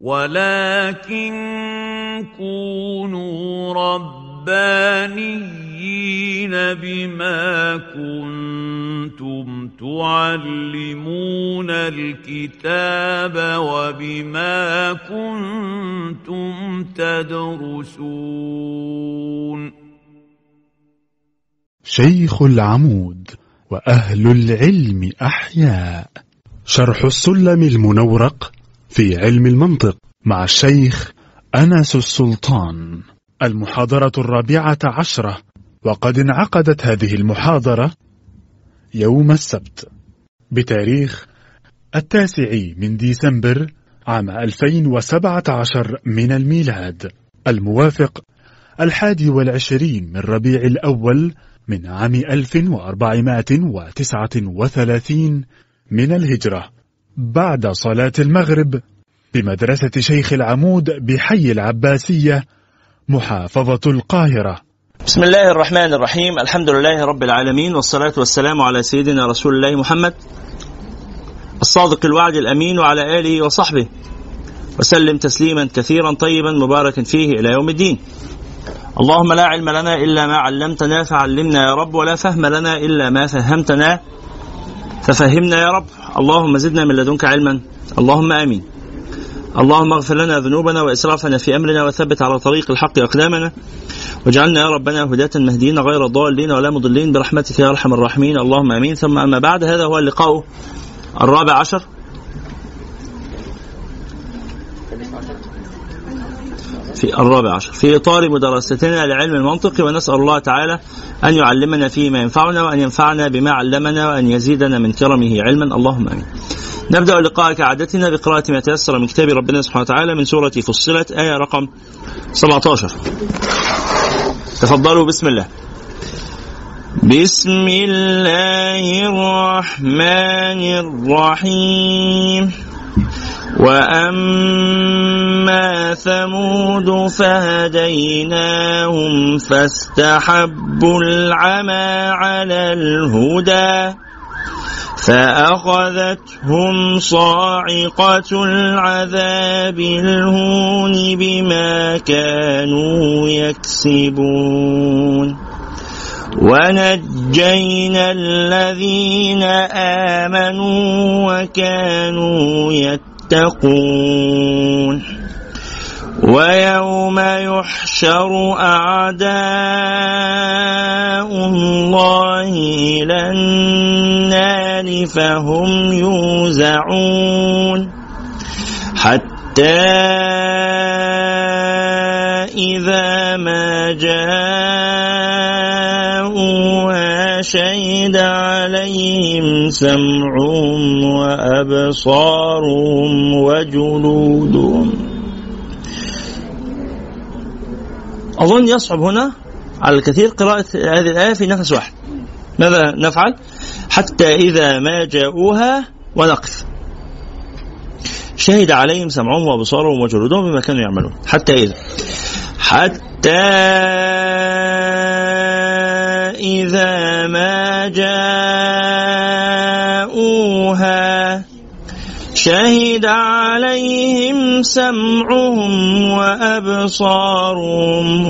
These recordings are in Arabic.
ولكن كونوا ربانيين بما كنتم تعلمون الكتاب وبما كنتم تدرسون شيخ العمود وأهل العلم أحياء. شرح السلم المنورق في علم المنطق مع الشيخ أنس السلطان. المحاضرة الرابعة عشرة. وقد انعقدت هذه المحاضرة يوم السبت بتاريخ التاسع من ديسمبر عام 2017 من الميلاد. الموافق الحادي والعشرين من ربيع الأول من عام 1439 من الهجرة. بعد صلاة المغرب بمدرسة شيخ العمود بحي العباسية محافظة القاهرة. بسم الله الرحمن الرحيم. الحمد لله رب العالمين والصلاة والسلام على سيدنا رسول الله محمد الصادق الوعد الأمين وعلى آله وصحبه. وسلم تسليما كثيرا طيبا مباركا فيه إلى يوم الدين. اللهم لا علم لنا إلا ما علمتنا فعلمنا يا رب ولا فهم لنا إلا ما فهمتنا. ففهمنا يا رب. اللهم زدنا من لدنك علما. اللهم آمين. اللهم اغفر لنا ذنوبنا وإسرافنا في أمرنا وثبت على طريق الحق أقدامنا. واجعلنا يا ربنا هداة مهديين غير ضالين ولا مضلين. برحمتك يا أرحم الراحمين. اللهم آمين. ثم أما بعد هذا هو اللقاء الرابع عشر. في الرابع عشر. في إطار مدرستنا لعلم المنطق ونسأل الله تعالى أن يعلمنا فيه ما ينفعنا وأن ينفعنا بما علمنا وأن يزيدنا من كرمه علما. اللهم آمين. نبدأ اللقاء كعادتنا بقراءة ما تيسر من كتاب ربنا سبحانه وتعالى من سورة فصلت آية رقم 17 تفضلوا بسم الله. بسم الله الرحمن الرحيم. وأما ثمود فهديناهم فاستحبوا العمى على الهدى فأخذتهم صاعقة العذاب الهون بما كانوا يكسبون ونجينا الذين آمنوا وكانوا يتقون ويوم يحشر أعداء الله إلى النار فهم يوزعون حتى إذا ما جاءوها شهد عليهم سمعهم وأبصارهم وجلودهم. أظن يصعب هنا على الكثير قراءة هذه الآية في نفس واحد. ماذا نفعل؟ حتى إذا ما جاءوها ونقف. شهد عليهم سمعهم وأبصارهم وجلودهم بما كانوا يعملون. حتى إذا. حتى إذا ما جاءوها شهد عليهم سمعهم وأبصارهم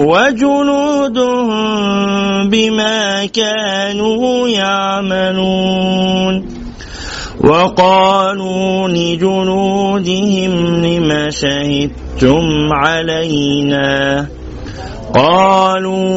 وجلودهم بما كانوا يعملون وقالوا لجلودهم لم شهدتم علينا قالوا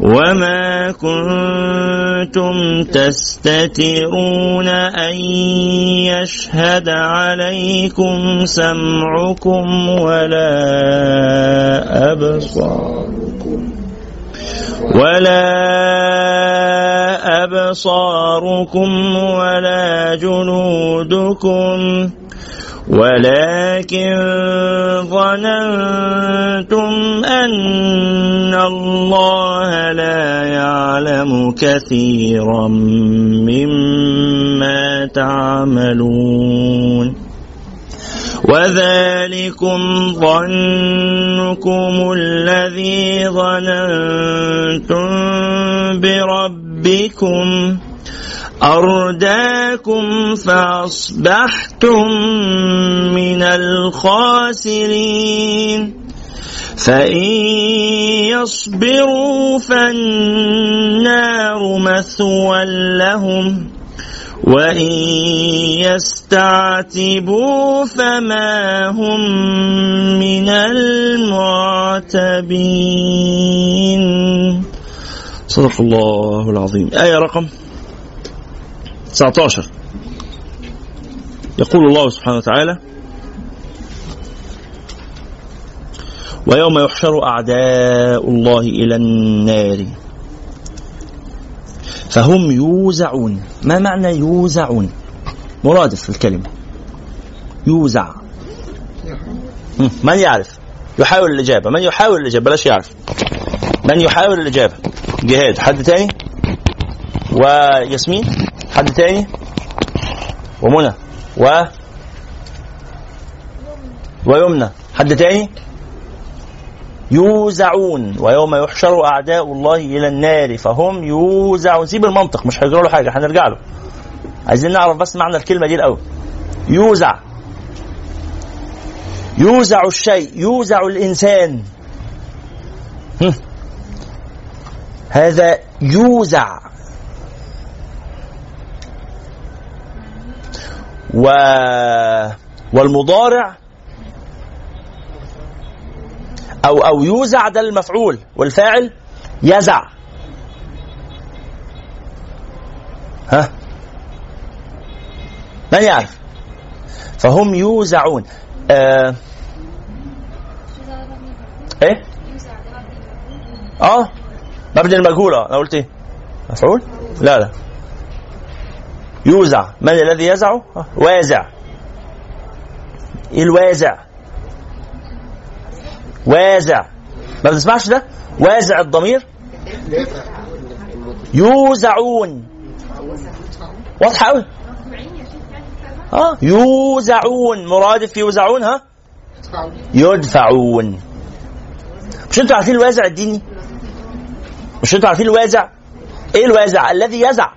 وما كنتم تستترون أن يشهد عليكم سمعكم ولا أبصاركم ولا أبصاركم ولا جنودكم ولكن ظننتم أن الله لا يعلم كثيرا مما تعملون. وذلكم ظنكم الذي ظننتم بربكم. أرداكم فأصبحتم من الخاسرين. فإن يصبروا فالنار مثوى لهم وإن يستعتبوا فما هم من المعتبين. صدق الله العظيم. آية رقم 19 يقول الله سبحانه وتعالى ويوم يحشر أعداء الله إلى النار. فهم يوزعون. ما معنى يوزعون؟ مرادف الكلمة. يوزع. من يعرف؟ يحاول الإجابة. من يحاول الإجابة؟ بلاش يعرف. من يحاول الإجابة؟ جهاد. حد تاني؟ وياسمين؟ حد تاني؟ ومنى. و؟ ويمنى. حد تاني؟ يوزعون. ويوم يحشر أعداء الله إلى النار. فهم يوزعون. سيب المنطق. مش هيجرى له حاجة. هنرجع له. عايزين نعرف بس معنى الكلمة دي الأول. يوزع. يوزع الشيء. يوزع الإنسان. هذا يوزع. و والمضارع أو أو يوزع ده المفعول والفاعل يزع. ها؟ من يعرف؟ فهم يوزعون. آه. إيه؟ آه مبني المجهول. أنا قلت إيه؟ مفعول؟ لا لا. يوزع. من الذي يزع؟ وازع. إيه الوازع. وازع. ما بتسمعش ده؟ وازع الضمير. يوزعون. واضحة قوي آه يوزعون. مرادف يوزعون ها؟ يدفعون. مش أنتوا عارفين الوازع الديني؟ مش أنتوا عارفين الوازع؟ إيه الوازع؟ الذي يزع.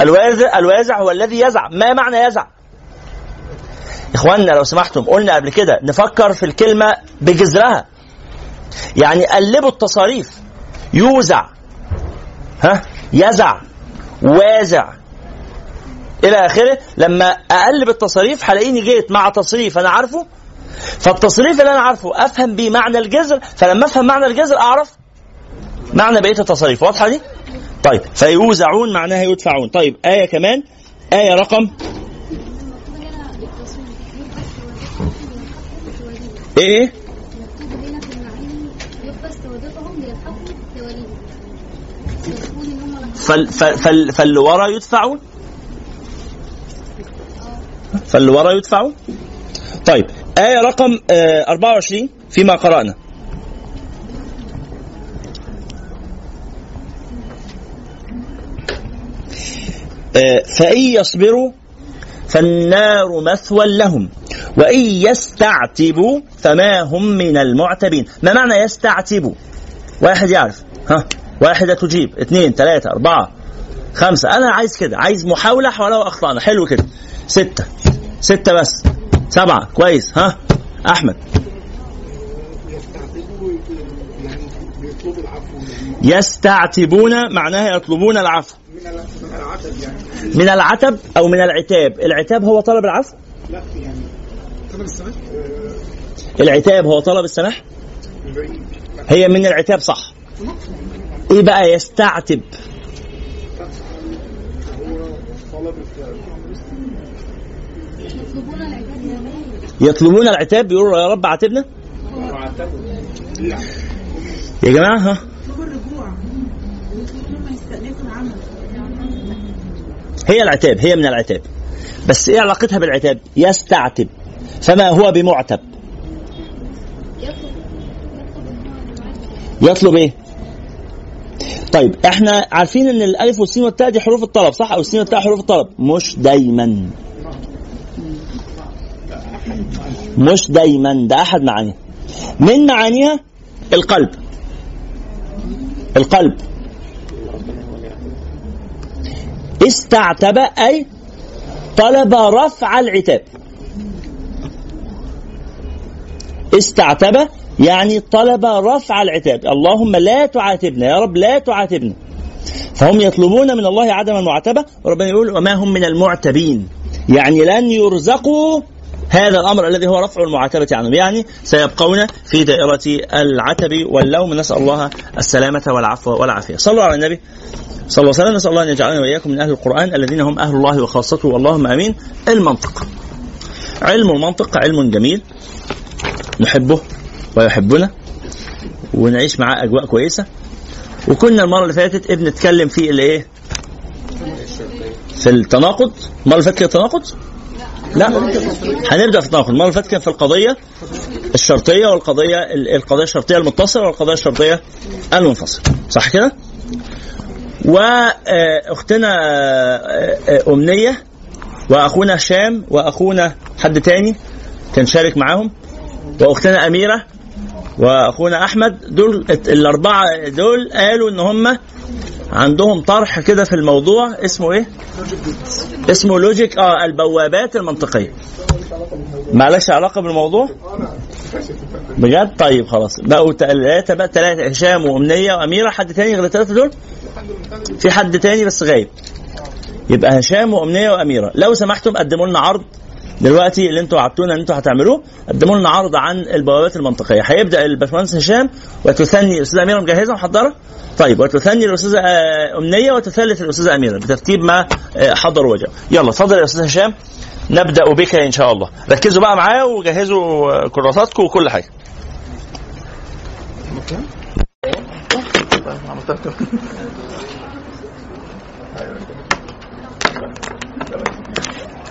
الوازع الوازع هو الذي يزع. ما معنى يزع؟ إخواننا لو سمحتم قلنا قبل كده نفكر في الكلمة بجذرها. يعني قلبوا التصاريف. يوزع. ها؟ يزع. وازع. إلى آخره لما أقلب التصاريف هلاقيني جيت مع تصريف أنا عارفه. فالتصريف اللي أنا عارفه أفهم بيه معنى الجذر. فلما أفهم معنى الجذر أعرف معنى بقية التصاريف. واضحة دي؟ طيب فيوزعون معناها يدفعون. طيب آية كمان. آية رقم؟ إيه؟ فال فال فاللي ورا يدفعون؟ فاللي ورا يدفعون؟ طيب آية رقم 24 فيما قرأنا. فإن يصبروا فالنار مثوى لهم. وإن يستعتبوا فما هم من المعتبين. ما معنى يستعتبوا؟ واحد يعرف. ها واحدة تجيب. اثنين ثلاثة أربعة خمسة. أنا عايز كده. عايز محاولة ولو أخطأنا. حلو كده. ستة. ستة بس. سبعة. كويس. ها أحمد. يستعتبون معناها يطلبون العفو. من العتب أو من العتاب. العتاب هو طلب العفو؟ لا يعني طلب السماح؟ العتاب هو طلب السماح؟ هي من العتاب صح. إيه بقى يستعتب؟ يطلبون العتاب بيقولوا يا رب عاتبنا. يا جماعة ها؟ هي العتاب هي من العتاب. بس إيه علاقتها بالعتاب؟ يستعتب. فما هو بمعتب؟ يطلب إيه؟ طيب إحنا عارفين إن الألف والسين والتاء دي حروف الطلب صح؟ أو السين والتاء حروف الطلب. مش دايما. مش دايما. ده أحد معانيها. من معانيها؟ القلب. القلب. استعتب أي طلب رفع العتاب. استعتب يعني طلب رفع العتاب. اللهم لا تعاتبنا يا رب لا تعاتبنا. فهم يطلبون من الله عدم المعاتبة. وربنا يقول وما هم من المعتبين. يعني لن يرزقوا هذا الأمر الذي هو رفع المعاتبة عنهم. يعني سيبقون في دائرة العتب واللوم. نسأل الله السلامة والعفو والعافية. صلوا على النبي. صلى الله عليه وسلم. نسأل الله أن يجعلنا وإياكم من أهل القرآن الذين هم أهل الله وخاصته. اللهم آمين. المنطق علم المنطق علم جميل. نحبه ويحبنا. ونعيش معاه أجواء كويسة. وكنا المرة اللي فاتت بنتكلم في الإيه؟ في التناقض. المرة اللي فاتت التناقض لا. هنبدا في التناقض. المرة اللي فاتت كان في القضية الشرطية والقضية القضية الشرطية المتصلة والقضية الشرطية المنفصلة. صح كده؟ وأختنا أمنية وأخونا هشام وأخونا حد تاني كان شارك معاهم. وأختنا أميرة وأخونا أحمد. دول الأربعة دول قالوا إن هم عندهم طرح كده في الموضوع اسمه إيه؟ اسمه لوجيك آه البوابات المنطقية. معلش علاقة بالموضوع؟ بجد؟ طيب خلاص بقوا ثلاثة بقى ثلاثة هشام وأمنية وأميرة حد تاني غير الثلاثه دول؟ في حد تاني بس غايب. يبقى هشام وأمنية وأميرة، لو سمحتم قدموا لنا عرض دلوقتي اللي أنتوا وعدتونا ان أنتوا هتعملوه قدموا لنا عرض عن البوابات المنطقية. هيبدا الباشمهندس هشام وتثني الأستاذة أميرة مجهزة محضره طيب وتثني الأستاذة أمنية وتثلث الأستاذة أميرة بترتيب ما حضر وجه. يلا اتفضل يا أستاذ هشام. نبدأ بك إن شاء الله. ركزوا بقى معايا وجهزوا كراساتكم وكل حاجة.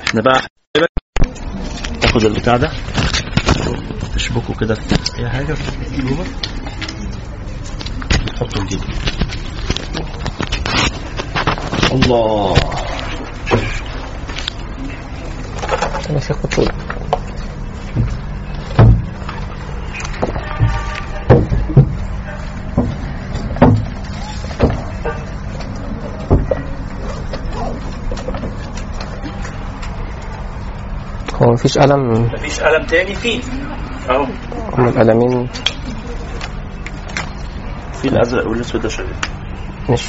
إحنا بقى تاخد البتاع ده. تشبكه كده في أي حاجة. في جوه تحطه في جيبك الله. ماشي خطوط مفيش قلم مفيش قلم تاني فيه. أهو. هم القلمين في الأزرق والأسود ده شغال. مش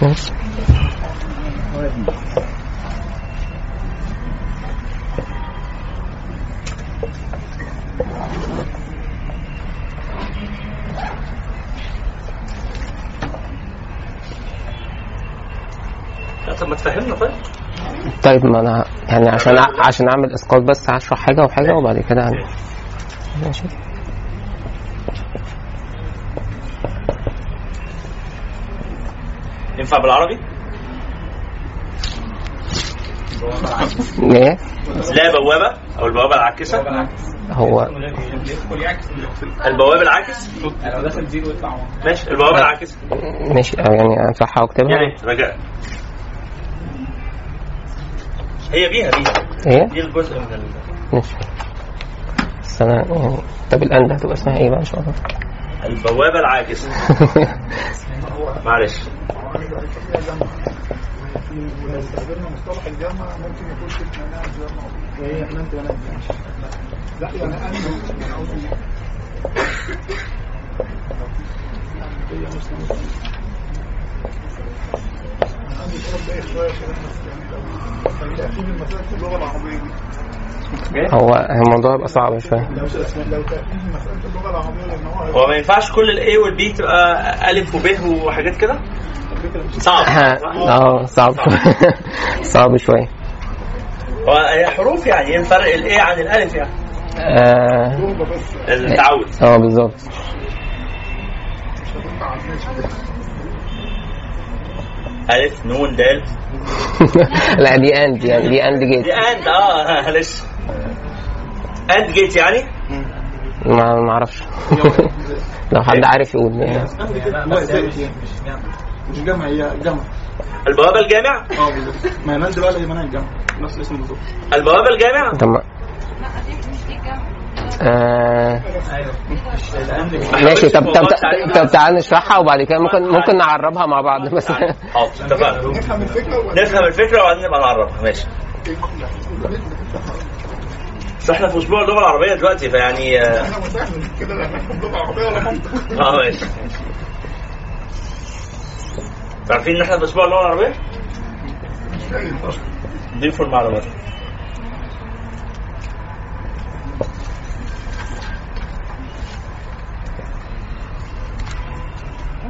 خلاص ماشي طب ما تفهمنا طيب. طيب ما أنا يعني عشان عشان أعمل اسقاط بس هشرح حاجة وحاجة وبعد كده هن... ماشي. ينفع بالعربي؟ إيه؟ لا بوابة أو البوابة العاكسة. هو البوابة العاكس؟ ماشي البوابة العاكسة. ماشي أو يعني يا واكتبها ريت رجاء. هي بيها بيها. إيه دي الجزء من ال... ماشي. بس أنا يعني طب الآن ده هتبقى اسمها إيه بقى إن شاء الله؟ البوابة العاكسة. معلش. هو الموضوع يبقى صعب شوية. هو ما ينفعش كل ال A وال B تبقى ألف وب وحاجات كده؟ صعب. آه صعب. صعب. شوية هو هي حروف يعني إيه الفرق؟ ال A عن الالف يعني. آه التعود آه، بالظبط ألف نون دال. لا دي and يعني دي and gate دي and آه معلش and gate يعني؟ ما ما أعرفش. لو حد عارف يقول. يعني. مش جمع هي جمع البوابة الجامع آه بالظبط. ما هي ناس بقى يبقى الجمع نفس الاسم بالظبط. البوابة الجامع طب ما- آه ماشي. طب طب طب- تعال نشرحها وبعد كده ممكن ممكن نعربها مع بعض بس حاضر اتفقنا. نفهم الفكرة ولا نفهم الفكرة وبعدين نبقى نعرفها ماشي. بس إحنا في أسبوع اللغة العربية دلوقتي فيعني آه. إحنا مساهم كده لا نفهم لغه عربيه ولا منطق آه، ماشي عارفين إن إحنا في أسبوع اللغة العربية؟ ضيفوا المعلومات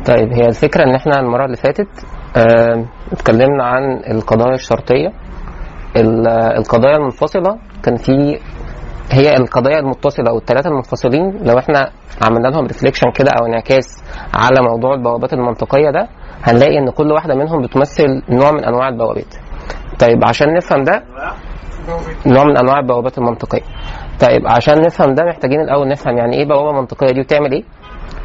طيب هي الفكرة إن إحنا المرة اللي فاتت آه، اتكلمنا عن القضايا الشرطية ال- القضايا المنفصلة كان في هي القضايا المتصلة والثلاثة المنفصلين لو إحنا عملنا لهم ريفليكشن كده أو انعكاس على موضوع البوابات المنطقية ده هنلاقي إن كل واحدة منهم بتمثل نوع من أنواع البوابات. طيب عشان نفهم ده نوع من أنواع البوابات المنطقية. طيب عشان نفهم ده محتاجين الأول نفهم يعني إيه بوابة منطقية دي وبتعمل إيه؟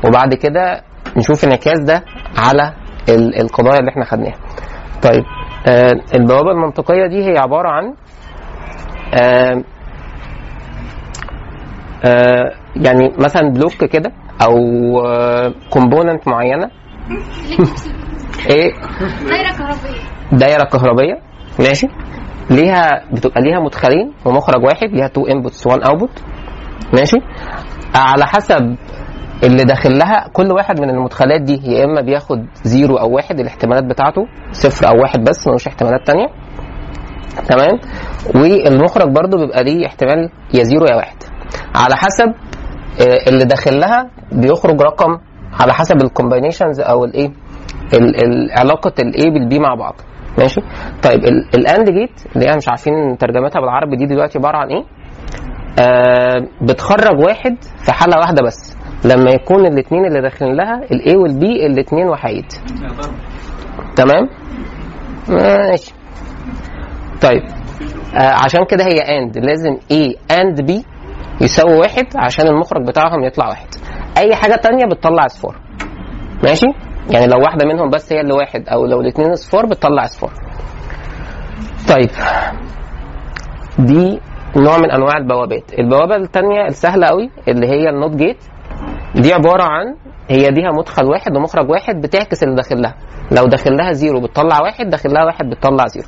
وبعد كده نشوف انعكاس ده على ال- القضايا اللي إحنا خدناها. طيب آه البوابة المنطقية دي هي عبارة عن آه آه يعني مثلا block كده أو component معينة إيه؟ دايرة كهربية. دايرة كهربية. ماشي. ليها بتبقى ليها مدخلين ومخرج واحد ليها two inputs one output ماشي. على حسب اللي داخل لها كل واحد من المدخلات دي يا إما بياخد zero أو واحد الاحتمالات بتاعته صفر أو واحد بس ملوش احتمالات تانية. تمام؟ والمخرج برضو بيبقى ليه احتمال يا zero يا واحد. على حسب آه، اللي داخل لها بيخرج رقم على حسب ال combinations أو الايه ال- ال- علاقة ال A بال B مع بعض. ماشي؟ طيب ال and gate اللي هي مش عارفين ترجمتها بالعربي دي دلوقتي عبارة عن إيه؟ آه بتخرج واحد في حالة واحدة بس. لما يكون الاثنين اللي داخلين لها ال A وال B الاثنين وحايد. تمام؟ ماشي. طيب آه عشان كده هي and لازم A and B يساوي واحد عشان المخرج بتاعهم يطلع واحد. أي حاجة تانية بتطلع اصفار ماشي؟ يعني لو واحدة منهم بس هي اللي واحد أو لو الاثنين اصفار بتطلع اصفار طيب. دي نوع من أنواع البوابات. البوابة الثانية السهلة قوي اللي هي ال not gate. دي عبارة عن هي ليها مدخل واحد ومخرج واحد بتعكس اللي داخل لها لو داخل لها zero بتطلع واحد داخل لها واحد بتطلع zero.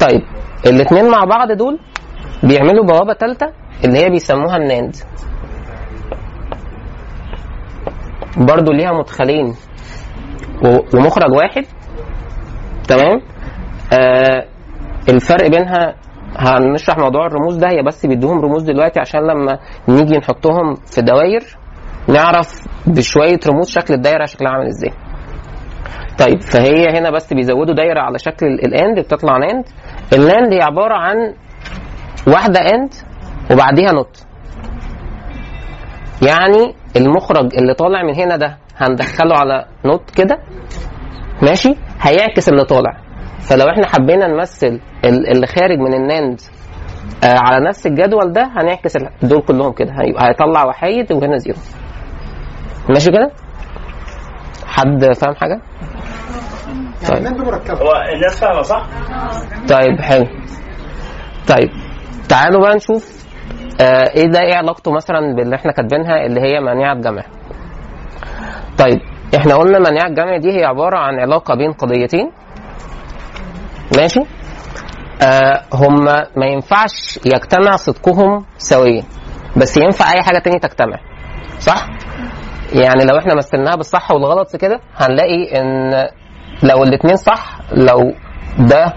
طيب. الاثنين مع بعض دول بيعملوا بوابة ثالثه اللي هي بيسموها ال NAND. برضو ليها مدخلين ومخرج واحد. تمام؟ آه الفرق بينها هنشرح موضوع الرموز ده هي بس بيدوهم رموز دلوقتي عشان لما نيجي نحطهم في دواير نعرف بشوية رموز شكل الدايرة شكلها عامل إزاي. طيب فهي هنا بس بيزودوا دايرة على شكل ال- ال and بتطلع NAND ال NAND هي عبارة عن واحدة and وبعديها not. يعني المخرج اللي طالع من هنا ده هندخله على not كده ماشي؟ هيعكس اللي طالع. فلو إحنا حبينا نمثل ال- اللي خارج من ال NAND آه على نفس الجدول ده هنعكس دول كلهم كده. هيطلع وحايد وهنا zero. ماشي كده؟ حد فاهم حاجة؟ مركبة. هو الناس فاهمة صح؟ طيب حلو. طيب تعالوا بقى نشوف آه إيه ده؟ إيه علاقته مثلا باللي إحنا كاتبينها اللي هي مانعة جمع؟ طيب إحنا قلنا مانعة جمع دي هي عبارة عن علاقة بين قضيتين. ماشي؟ آه هم ما ينفعش يجتمع صدقهم سويا بس ينفع أي حاجة تانية تجتمع. صح؟ يعني لو إحنا مثلناها بالصح والغلط كده هنلاقي إن لو الاثنين صح لو ده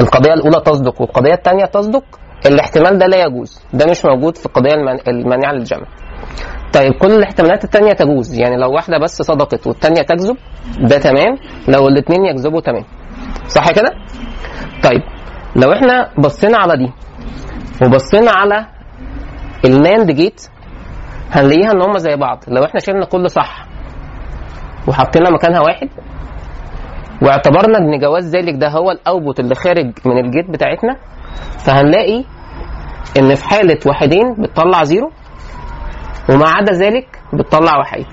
القضية الأولى تصدق والقضية الثانية تصدق الاحتمال ده لا يجوز. ده مش موجود في القضية المانعه للجمع. طيب كل الاحتمالات التانية تجوز. يعني لو واحدة بس صدقت والتانية تكذب ده تمام. لو الاتنين يكذبوا تمام. صح كده؟ طيب لو إحنا بصينا على دي وبصينا على الناند جيت هنلاقيها إن هم زي بعض. لو إحنا شلنا كل صح وحطينا مكانها واحد واعتبرنا إن جواز ذلك ده هو ال output اللي خارج من ال gate بتاعتنا فهنلاقي إن في حالة واحدين بتطلع zero وما عدا ذلك بتطلع وحايد.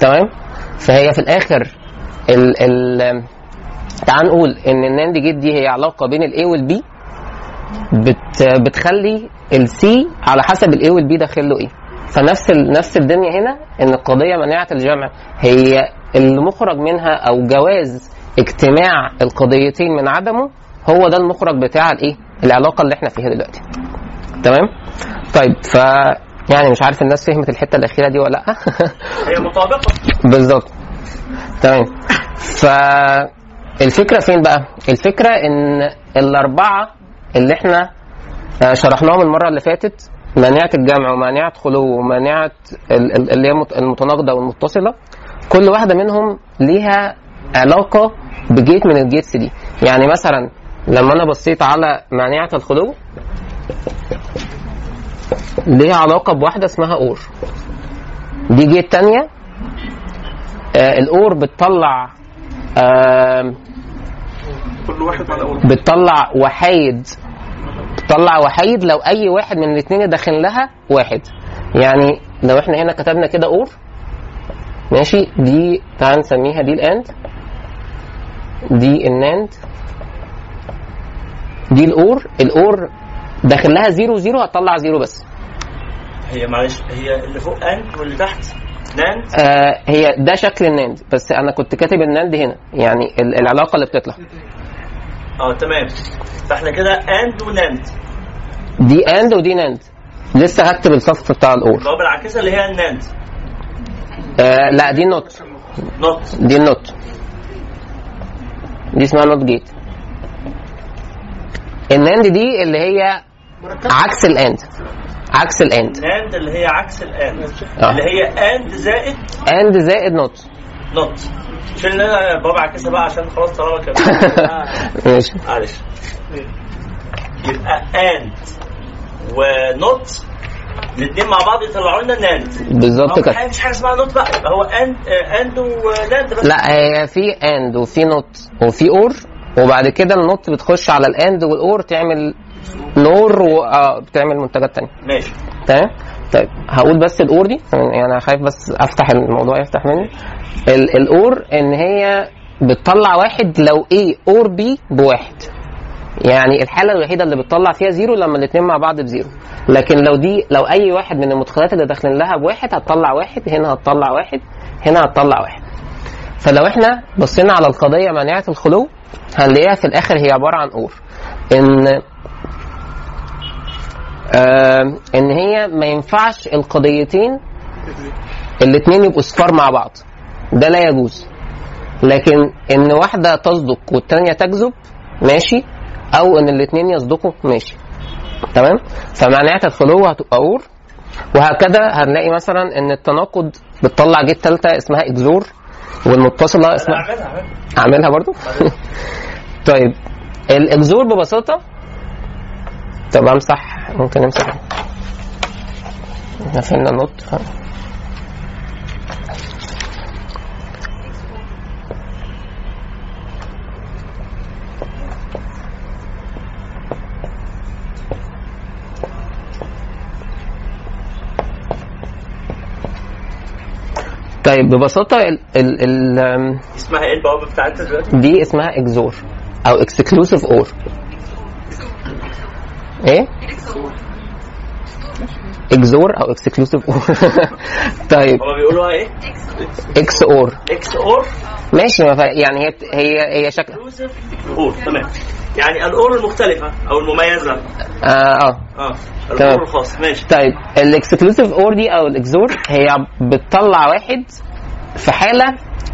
تمام؟ فهي في الآخر ال ال تعال نقول إن ال NAND gate دي هي علاقة بين ال A وال B بت بتخلي ال C على حسب ال A وال B داخل له إيه. فنفس ال نفس الدنيا هنا إن القضية مناعة الجمع هي المخرج منها أو جواز اجتماع القضيتين من عدمه هو ده المخرج بتاع الايه؟ العلاقة اللي إحنا فيها دلوقتي. تمام؟ طيب ف يعني مش عارف الناس فهمت الحتة الأخيرة دي ولا لأ. هي مطابقة. بالظبط. تمام. فالفكرة فين بقى؟ الفكرة إن الأربعة اللي إحنا آه، شرحناهم المرة اللي فاتت مانعه الجمع ومانعه خلو ومانعه ال- ال- اللي هي مت- المتناقضة والمتصلة كل واحدة منهم ليها علاقة ب gate من ال gates دي. يعني مثلا لما أنا بصيت على مانعة الخلو ليها علاقة بواحدة اسمها OR. دي gate تانية آه ال OR بتطلع آه كل واحد على اول بتطلع وحايد بتطلع وحايد لو أي واحد من الاثنين داخل لها واحد. يعني لو إحنا هنا كتبنا كده OR ماشي؟ دي تعال نسميها دي ال AND. دي ال NAND. دي ال OR. ال OR داخل لها zero zero هتطلع zero بس. هي معلش هي اللي فوق AND واللي تحت NAND؟ آه هي ده شكل ال NAND بس أنا كنت كاتب ال NAND هنا يعني ال- العلاقة اللي بتطلع. آه تمام. فإحنا كده AND و NAND. دي AND ودي NAND. لسه هكتب الصف بتاع ال OR. اللي هو بالعكسه اللي هي ال NAND. آه لا دي ال NOT. NOT. دي ال NOT. دي اسمها NOT gate ال NAND دي اللي هي عكس ال AND عكس ال AND NAND اللي هي عكس ال AND آه. اللي هي AND زائد AND زائد NOT NOT شلنا بابا عكسها بقى عشان خلاص طالما كده. ماشي. معلش. يبقى AND و NOT الاثنين مع بعض يطلعوا لنا NAND بالظبط كده. مفيش حاجة اسمها NOT بقى يبقى هو AND آه، AND و NAND بس. لا هي في AND وفي NOT وفي OR. وبعد كده ال NOT بتخش على ال AND وال OR تعمل NOR وبتعمل منتجات تانية. ماشي. تمام؟ طيب هقول بس ال OR دي. يعني أنا خايف بس أفتح الموضوع يفتح مني. ال- ال OR إن هي بتطلع واحد لو A OR B بواحد. يعني الحالة الوحيدة اللي بتطلع فيها zero لما الاثنين مع بعض ب zero. لكن لو دي لو أي واحد من المدخلات اللي داخلين لها بواحد هتطلع واحد هنا هتطلع واحد هنا هتطلع واحد. فلو إحنا بصينا على القضية مانعة الخلو هنلاقيها في الآخر هي عبارة عن OR. إن آه إن هي ما ينفعش القضيتين الاثنين يبقوا صفار مع بعض. ده لا يجوز. لكن إن واحدة تصدق والتانية تكذب ماشي أو إن الاثنين يصدقوا ماشي. تمام؟ فمانعة الخلو هتبقى OR وهكذا هنلاقي مثلا إن التناقض بتطلع جيت ثالثه اسمها إكزور والمتصلة اسمها أعملها أعملها. برضو؟ طيب الإكزور ببساطة. طب أمسح ممكن أمسح. إحنا فين النوت طيب ببساطة ال ال ال اسمها إيه البوابة بتاعتها دلوقتي؟ دي اسمها XOR أو exclusive OR. إيه؟ XOR أو exclusive OR. طيب. هما بيقولوها إيه؟ X OR X OR ماشي ما يعني هي هي هي شكل OR تمام. يعني ال OR المختلفة أو المميزة. آه آه. آه تمام. ال OR الخاص ماشي. طيب ال exclusive OR دي أو ال XOR هي بتطلع واحد في حالة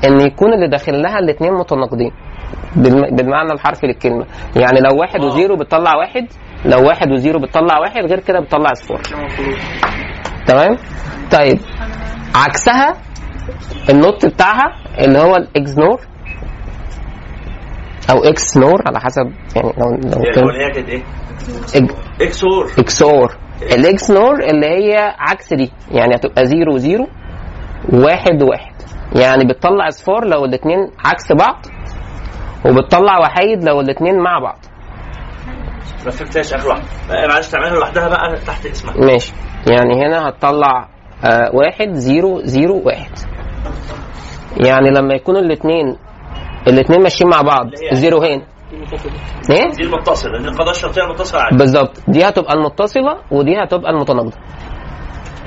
إن يكون اللي داخل لها الاثنين متناقضين بالم- بالمعنى الحرفي للكلمة. يعني لو واحد آه. و zero بتطلع واحد لو واحد و zero بتطلع واحد غير كده بتطلع صفر. تمام؟ طيب عكسها ال NOT بتاعها اللي هو ال X NOR أو X NOR على حسب يعني لو لو هي الأولانية كانت إيه؟ X OR X OR ال X NOR اللي هي عكس دي يعني هتبقى zero zero واحد واحد. يعني بتطلع أصفار لو الاثنين عكس بعض وبتطلع وحايد لو الاثنين مع بعض. ما فهمتهاش آخر واحدة. معلش تعملها لوحدها بقى تحت اسمها. ماشي. يعني هنا هتطلع آه واحد zero zero واحد. يعني لما يكونوا الاثنين الاثنين ماشيين مع بعض. اللي هي- زيروهين إيه؟ دي المتصلة. دي القضاء الشرطية المتصلة عادي. بالظبط دي هتبقى المتصلة ودي هتبقى المتناقضة.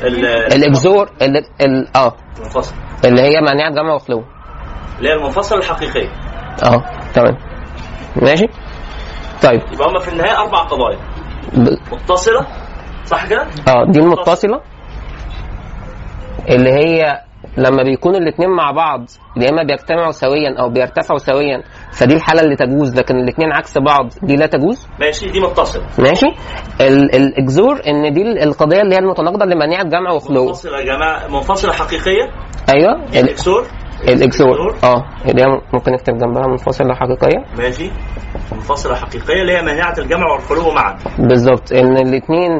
ال- الإكزور ال ال آه. المنفصل اللي هي مانعة جمع وخلو. اللي هي المنفصله الحقيقية. آه. تمام. ماشي؟ طيب. يبقى هما في النهاية أربع قضايا. ب- متصلة. صح كده؟ آه. دي المتصلة. اللي هي لما بيكونوا الاثنين مع بعض يا إما بيجتمعوا سويا أو بيرتفعوا سويا فدي الحالة اللي تجوز لكن الاثنين عكس بعض دي لا تجوز؟ ماشي دي متصلة. ماشي؟ ال- ال XOR إن دي ال- القضية اللي هي المتناقضة اللي مانعة جمع وخلو منفصلة يا جماعة منفصلة حقيقية؟ أيوه. ال- ال XOR؟ ال XOR آه. اللي هي ممكن نكتب جنبها منفصلة حقيقية. ماشي. منفصلة حقيقية اللي هي مانعة الجمع والخلو معا. بالظبط. إن الاثنين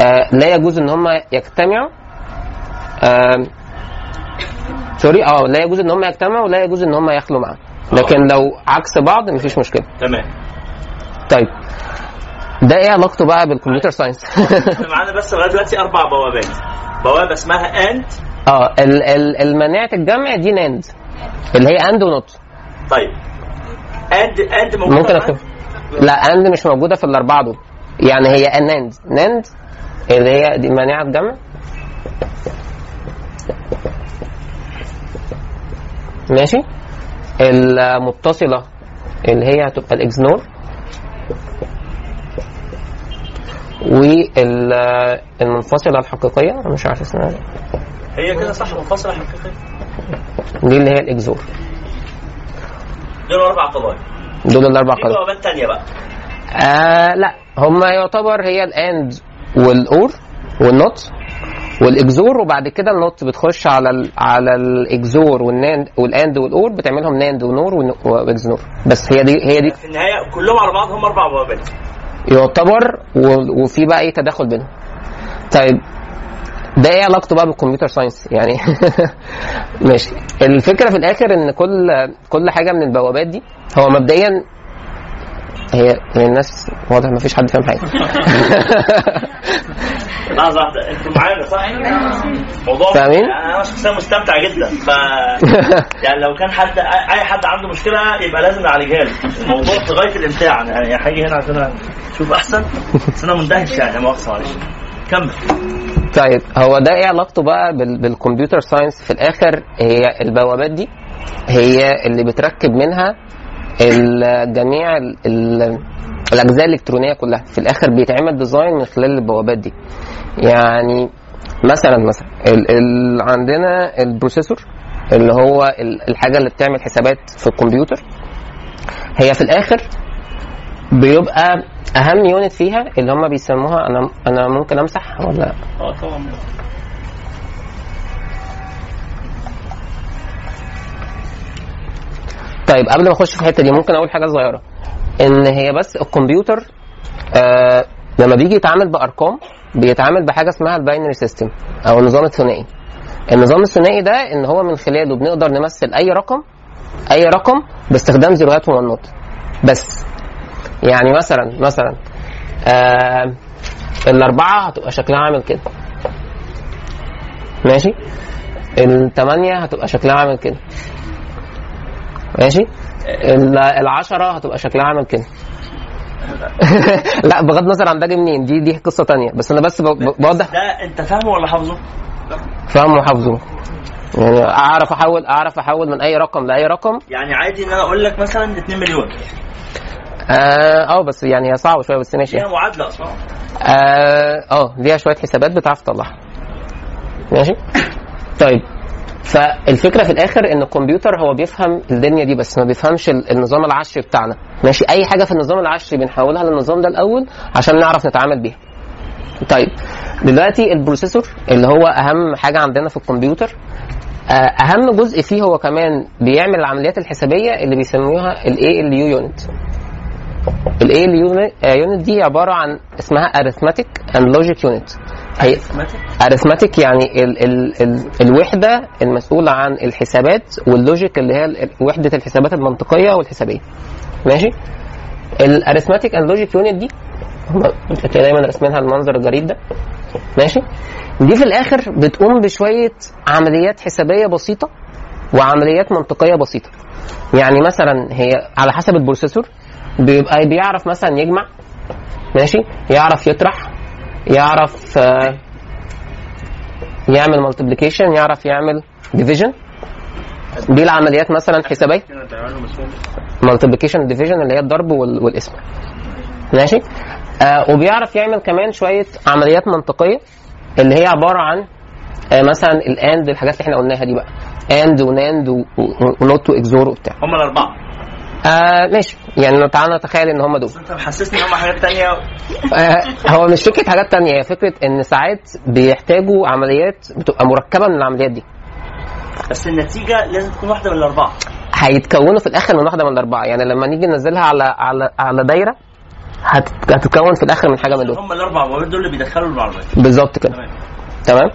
آه لا يجوز إن هم يجتمعوا آه sorry آه لا يجوز إن هم يجتمعوا ولا يجوز إن هم يخلوا معا لكن لو عكس بعض مفيش مشكلة. تمام. طيب. ده إيه علاقته بقى بال computer science؟ إحنا معانا بس لغاية دلوقتي أربع بوابات. بوابة اسمها AND آه ال- ال- المانعه الجمع دي NAND اللي هي AND و NOT طيب. AND AND موجودة ممكن؟ أكتب. لا AND مش موجودة في الأربعة دول. يعني هي NAND NAND اللي هي دي مانعه جمع ماشي. المتصلة اللي هي هتبقى ال XNOR. والمنفصلة الحقيقية أنا مش عارف اسمها. هي كده صح منفصلة حقيقية. دي اللي هي ال XOR دول أربع قضايا دول الأربع في قضايا بوابات تانية بقى. آه لا. هما يعتبر هي الأند والأور والنوت. والإكزور وبعد كده النوت بتخش على ال على الإكزور والناند والأند والأور بتعملهم NAND و NOR ون- و XNOR بس هي دي هي دي في النهاية كلهم على بعض هم أربع بوابات يعتبر وفي بقى أي تداخل بينهم. طيب ده إيه علاقته بقى بال computer science؟ يعني ماشي. الفكرة في الآخر إن كل كل حاجة من البوابات دي هو مبدئيا هي الناس واضح ما فيش حد فاهم حاجة. لحظة واحدة أنتوا معانا صح؟ موضوع فاهمين؟ يعني أنا شخصيا مستمتع جدا ف يعني لو كان حد أي حد عنده مشكلة يبقى لازم نعالجها له. الموضوع في غاية الإمتاع يعني هاجي هنا عشان أشوف أحسن بس أنا مندهش يعني مؤاخذه معلش. كمل. طيب هو ده إيه علاقته بقى بال- بال computer science؟ في الآخر هي البوابات دي هي اللي بتركب منها جميع ال- ال- الأجزاء الإلكترونية كلها في الآخر بيتعمل design من خلال البوابات دي. يعني مثلا مثلا ال ال عندنا ال processor اللي هو ال- الحاجة اللي بتعمل حسابات في الكمبيوتر. هي في الآخر بيبقى أهم unit فيها اللي هم بيسموها أنا أنا ممكن امسح ولا؟ آه طبعا. طيب قبل ما اخش في الحتة دي ممكن أقول حاجة صغيرة. إن هي بس الكمبيوتر آه لما بيجي يتعامل بأرقام بيتعامل بحاجة اسمها ال binary system أو النظام الثنائي. النظام الثنائي ده إن هو من خلاله بنقدر نمثل أي رقم أي رقم باستخدام زيروهات ومنات بس يعني مثلا مثلا آه الأربعة هتبقى شكلها عامل كده. ماشي؟ الثمانيه هتبقى شكلها عامل كده. ماشي؟ ال- العشرة هتبقى شكلها عامل كده. لا بغض النظر عن ده منين. دي دي قصة تانية. بس أنا بس بوضح ده أنت فاهمه ولا حافظه؟ فاهمه وحافظه. يعني أعرف احول أعرف احول من أي رقم لأي رقم. يعني عادي إن أنا أقول لك مثلا 2 مليون. آه آه، بس يعني هي صعبة شوية بس ماشي. فيها معادلة أصلا. آه آه ليها شوية حسابات بتعرف تطلعها. ماشي؟ طيب. فالفكرة في الآخر إن الكمبيوتر هو بيفهم الدنيا دي بس ما بيفهمش ال- النظام العشري بتاعنا. ماشي؟ أي حاجة في النظام العشري بنحولها للنظام ده الأول عشان نعرف نتعامل بيها. طيب دلوقتي ال processor اللي هو أهم حاجة عندنا في الكمبيوتر آه، أهم جزء فيه هو كمان بيعمل العمليات الحسابية اللي بيسموها ال ALU unit ال ALU unit دي عبارة عن اسمها arithmetic and logic unit. هي arithmetic يعني ال ال ال الوحدة المسؤولة عن الحسابات وال logic اللي هي وحدة الحسابات المنطقية والحسابية. ماشي؟ ال arithmetic and logic unit دي كده دايما راسمينها المنظر الجريد ده. ماشي؟ دي في الآخر بتقوم بشوية عمليات حسابية بسيطة وعمليات منطقية بسيطة. يعني مثلا هي على حسب ال processor بيبقى بيعرف مثلا يجمع ماشي؟ يعرف يطرح يعرف آه، يعمل multiplication يعرف يعمل division دي العمليات مثلا حسابية. multiplication division اللي هي الضرب وال- والقسم ماشي؟ آه وبيعرف يعمل كمان شوية عمليات منطقية اللي هي عبارة عن آه مثلا ال AND الحاجات اللي إحنا قلناها دي بقى. AND و NAND و NOT و XOR وبتاع. هم الأربعة. آه ماشي. يعني تعالى نتخيل إن هم دول. أنت محسسني إن هم حاجات تانية. آه، هو مش فكرة حاجات تانية هي فكرة إن ساعات بيحتاجوا عمليات بتبقى مركبة من العمليات دي. بس النتيجة لازم تكون واحدة من الأربعة. هيتكونوا في الآخر من واحدة من الأربعة. يعني لما نيجي ننزلها على على على دايرة هت- هتتكون في الآخر من حاجة من دول. هم الاربع مواد دول اللي بيدخلوا المعلومات بالظبط كده. تمام. تمام؟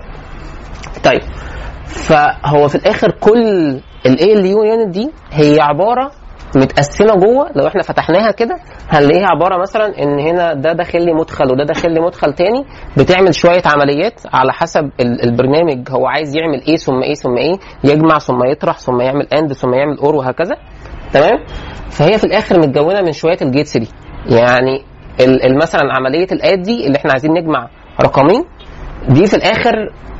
طيب. فهو في الآخر كل ال ALU unit دي هي عبارة متقسمة جوه لو إحنا فتحناها كده هنلاقيها عبارة مثلا إن هنا ده داخل لي مدخل وده داخل لي مدخل تاني بتعمل شوية عمليات على حسب ال- البرنامج هو عايز يعمل إيه ثم إيه ثم إيه يجمع ثم يطرح ثم يعمل AND ثم يعمل OR وهكذا. تمام؟ فهي في الآخر متكونه من شوية ال gates دي. يعني مثلا عملية ال add دي اللي إحنا عايزين نجمع رقمين دي في الآخر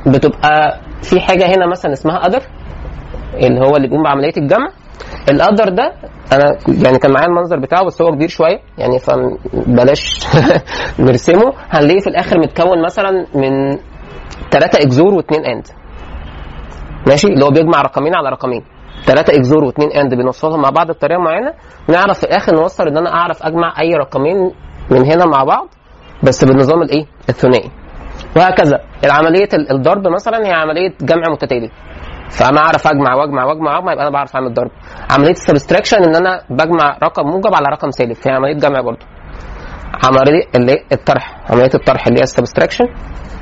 بتبقى في حاجة هنا مثلا اسمها adder اللي هو اللي بيقوم بعملية الجمع. ال adder ده أنا يعني كان معايا المنظر بتاعه بس هو كبير شوية يعني فبلاش نرسمه. هنلاقيه في الآخر متكون مثلا من ثلاثة XOR واثنين AND. ماشي؟ اللي هو بيجمع رقمين على رقمين. ثلاثة XOR واثنين AND بنوصلهم مع بعض بطريقة معينة. نعرف في الآخر نوصل إن أنا أعرف أجمع أي رقمين من هنا مع بعض بس بالنظام الإيه؟ الثنائي. وهكذا. العملية ال- الضرب مثلا هي عملية جمع متتالي. فأنا أعرف أجمع وأجمع وأجمع وأجمع يبقى أنا بعرف اعمل ضرب عملية ال subtraction إن أنا بجمع رقم موجب على رقم سالب فهي عملية جمع برضه. عملية اللي الطرح عملية الطرح اللي هي ال subtraction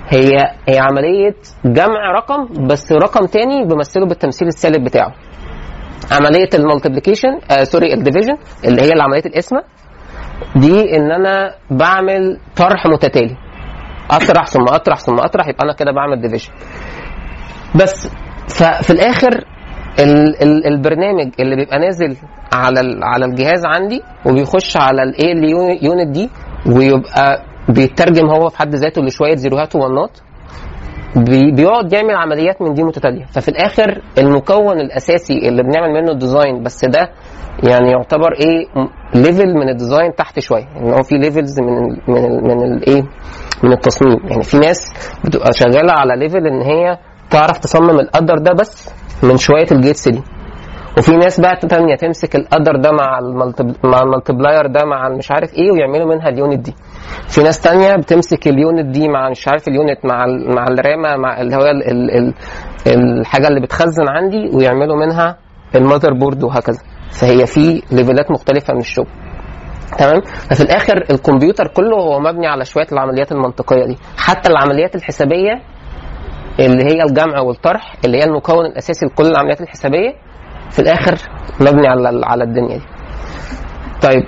هي هي عملية جمع رقم بس رقم تاني بمثله بالتمثيل السالب بتاعه. عملية ال multiplication آه sorry ال division اللي هي عمليه القسمه دي إن أنا بعمل طرح متتالي. أطرح ثم أطرح ثم أطرح يبقى أنا كده بعمل division بس ففي الآخر ال ال البرنامج اللي بيبقى نازل على على الجهاز عندي وبيخش على ال ALU unit دي ويبقى بيترجم هو في حد ذاته لشوية زيروهات و ones بي- بيقعد يعمل عمليات من دي متتالية. ففي الآخر المكون الأساسي اللي بنعمل منه ال design بس ده يعني يعتبر إيه level من ال design تحت شوية. ان هو في levels من ال من ال من الايه من التصميم. يعني في ناس بتبقى شغالة على level إن هي تعرف تصمم القدر ده بس من شوية ال gates دي وفي ناس بقى تانية تمسك القدر ده مع. مع ال multiplier ده مع مش عارف إيه ويعملوا منها ال unit دي في ناس تانية بتمسك ال unit دي مع مش عارف ال unit مع. مع الرامة مع اللي هو ال... ال... ال... الحاجة اللي بتخزن عندي ويعملوا منها ال motherboard وهكذا فهي في ليفلات مختلفة من الشغل تمام ففي الآخر الكمبيوتر كله هو مبني على شوية العمليات المنطقية دي حتى العمليات الحسابية اللي هي الجمع والطرح اللي هي المكون الأساسي لكل العمليات الحسابية في الآخر مبني على على الدنيا دي. طيب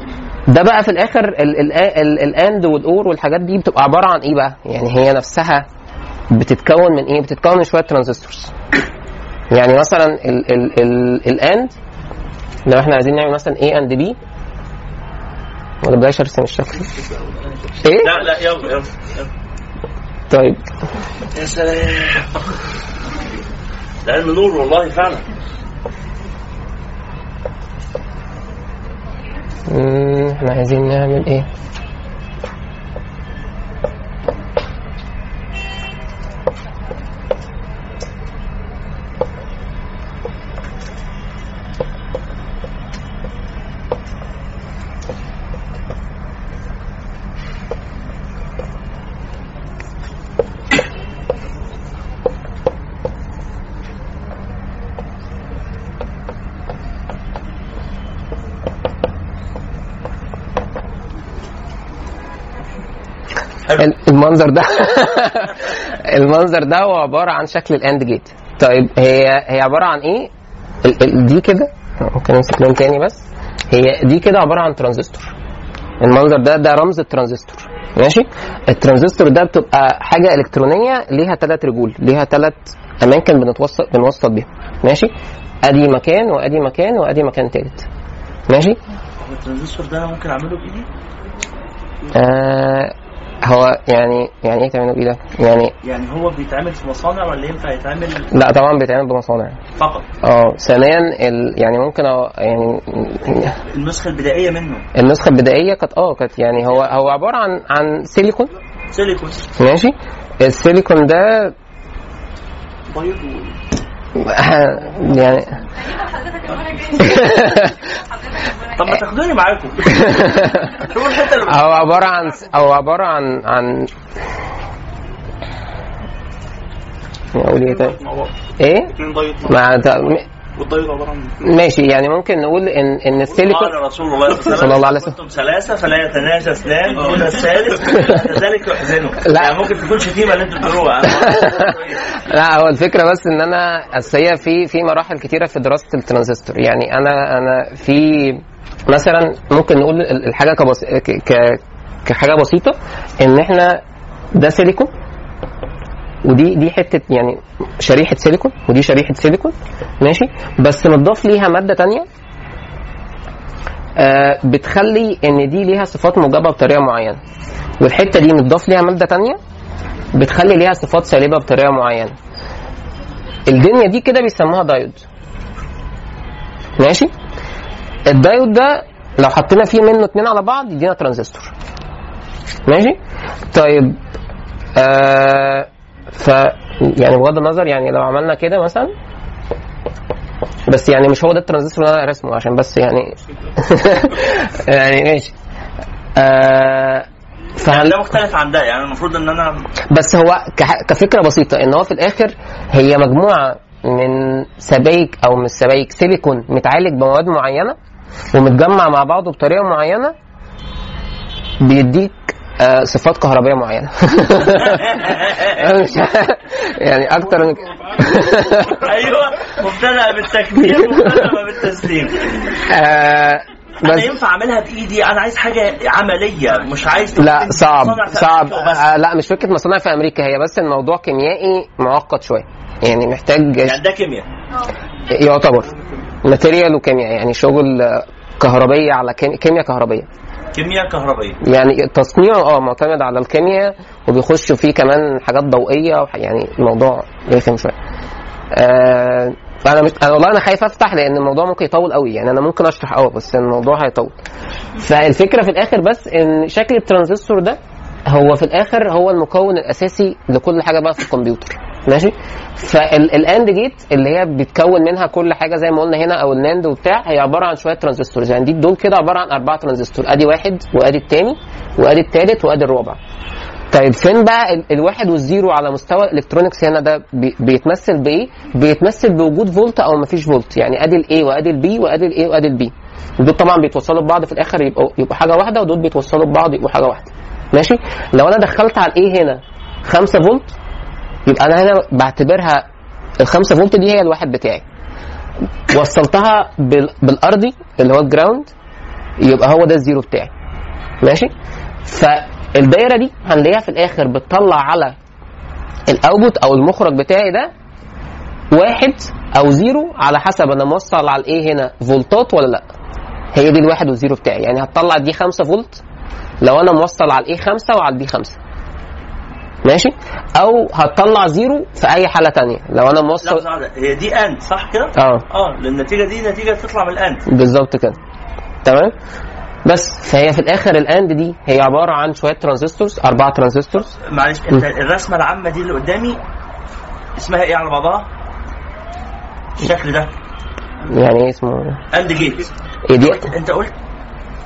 ده بقى في الآخر ال- ال- ال- ال AND وال OR والحاجات دي بتبقى عبارة عن إيه بقى؟ يعني هي نفسها بتتكون من إيه؟ بتتكون من شوية transistors. يعني مثلا ال ال ال ال AND لو إحنا عايزين نعمل مثلا A AND B ولا بلاش ارسم الشكل إيه؟ لا لا يلا يلا. طيب. يا سلام العلم نور والله فعلا. إحنا عايزين نعمل إيه؟ المنظر ده. المنظر ده هو عبارة عن شكل ال AND gate طيب هي هي عبارة عن إيه؟ دي كده. ممكن نمسك لون تاني بس. هي دي كده عبارة عن ترانزستور المنظر ده ده رمز الترانزستور. ماشي؟ الترانزستور ده بتبقى حاجة إلكترونية ليها ثلاث رجول ليها ثلاث أماكن بنتوصل بنوصل بيهم ماشي؟ أدي مكان وأدي مكان وأدي مكان ثالث ماشي؟ الترانزستور ده أنا ممكن أعمله بإيدي؟ آه هو يعني يعني إيه تعمله بايدك؟ يعني يعني هو بيتعمل في مصانع ولا ينفع يتعمل؟ لا طبعا بيتعمل بمصانع. فقط. آه ثانيا ال... يعني ممكن أو يعني النسخة البدائية منه. النسخة البدائية كانت آه كانت يعني هو هو عبارة عن عن سيليكون. سيليكون. ماشي. السيليكون ده و... يعني طب ما تاخدوني معاكم. شوفوا الحتة اللي هو عبارة عن هو عبارة عن عن أقول إيه بعض إيه؟ اثنين عبارة عن ماشي يعني ممكن نقول ان إن السيليكون قال رسول الله صلى الله عليه وسلم. كنتم ثلاثة فلا يتناجى اثنان دون الثالث كذلك يحزنوا لا. يعني ممكن تكون شتيمة اللي أنتوا بتقولوها لا هو الفكرة بس إن أنا اصل هي في في مراحل كتيرة في دراسة الترانزستور يعني أنا أنا في مثلا ممكن نقول ال- الحاجة كبس... ك... ك... كحاجة بسيطة إن إحنا ده سيليكون ودي دي حتة يعني شريحة سيليكون ودي شريحة سيليكون ماشي؟ بس متضاف ليها مادة تانية آه بتخلي إن دي ليها صفات موجبة بطريقة معينة. والحتة دي متضاف ليها مادة تانية بتخلي ليها صفات سالبة بطريقة معينة. الدنيا دي كده بيسموها دايود ماشي؟ الدايود ده لو حطينا فيه منه اتنين على بعض يدينا ترانزستور ماشي؟ طيب آه ف يعني بغض النظر يعني لو عملنا كده مثلا بس يعني مش هو ده الترانزستور اللي أنا رسمه عشان بس يعني يعني ماشي. آه فهل ده مختلف عن ده يعني المفروض إن أنا بس هو كح- كفكرة بسيطة إن هو في الآخر هي مجموعة من سبايك أو مش سبايك سيليكون متعالج بمواد معينة ومتجمع مع بعضه بطريقة معينة بيديك آه، صفات كهربائية معينة. يعني أكتر من. أيوه مبتدأ بالتكبير ومبتدا بالتسليم آه، أنا بس ينفع أعملها بإيدي أنا عايز حاجة عملية مش عايز لا صعب صعب. آه، لا مش فكرة مصانع في أمريكا هي بس الموضوع كيميائي معقد شوية يعني محتاج يعني ده كيمياء يعتبر ماتيريال وكيمياء يعني شغل كهربيه على كيم- كيمياء كهربيه كيمياء كهربائية. يعني تصنيعه آه معتمد على الكيمياء وبيخشوا فيه كمان حاجات ضوئية يعني الموضوع رخم شوية. آه أنا مش أنا والله أنا خايف أفتح لأن الموضوع ممكن يطول قوي. يعني أنا ممكن أشرح آه بس الموضوع هيطول. فالفكرة في الآخر بس إن شكل الترانزستور ده هو في الآخر هو المكون الأساسي لكل حاجة بقى في الكمبيوتر. ماشي؟ فال AND gate اللي هي بتكون منها كل حاجة زي ما قلنا هنا أو ال NAND وبتاع هي عبارة عن شوية transistors يعني دي دول كده عبارة عن أربعة ترانزستور أدي واحد وأدي الثاني وأدي الثالث وأدي الرابع. طيب فين بقى ال- الواحد والزيرو على مستوى ال electronics هنا؟ ده بي- بيتمثل بإيه؟ بيتمثل بوجود فولت أو مفيش فولت. يعني أدي الاي وأدي البي وأدي الاي وأدي البي دول طبعا بيتوصلوا ببعض في الآخر يبقوا يبقوا حاجة واحدة ودول بيتوصلوا ببعض يبقوا حاجة واحدة. ماشي؟ لو أنا دخلت على ال A هنا؟ 5 فولت؟ يبقى أنا هنا بعتبرها ال 5 فولت دي هي الواحد بتاعي. وصلتها بال- بالارضي اللي هو ال ground يبقى هو ده الزيرو بتاعي. ماشي؟ فالدايرة دي هنلاقيها في الآخر بتطلع على ال output أو المخرج بتاعي ده واحد أو زيرو على حسب أنا موصل على الإيه هنا فولتات ولا لأ. هي دي الواحد والزيرو بتاعي. يعني هتطلع دي 5 فولت لو أنا موصل على ال A 5 وعلى ال B 5 ماشي؟ أو هتطلع زيرو في أي حالة تانية. لو أنا موصل واحدة، هي دي AND صح كده؟ آه. آه النتيجه دي نتيجة تطلع من الاند بالظبط كده. تمام؟ بس فهي في الآخر ال AND دي هي عبارة عن شوية transistors أربعة transistors معلش انت الرسمة العامة دي اللي قدامي اسمها إيه على بعضها؟ الشكل ده. يعني إيه اسمه؟ AND gate. إيه دي؟ أنت قلت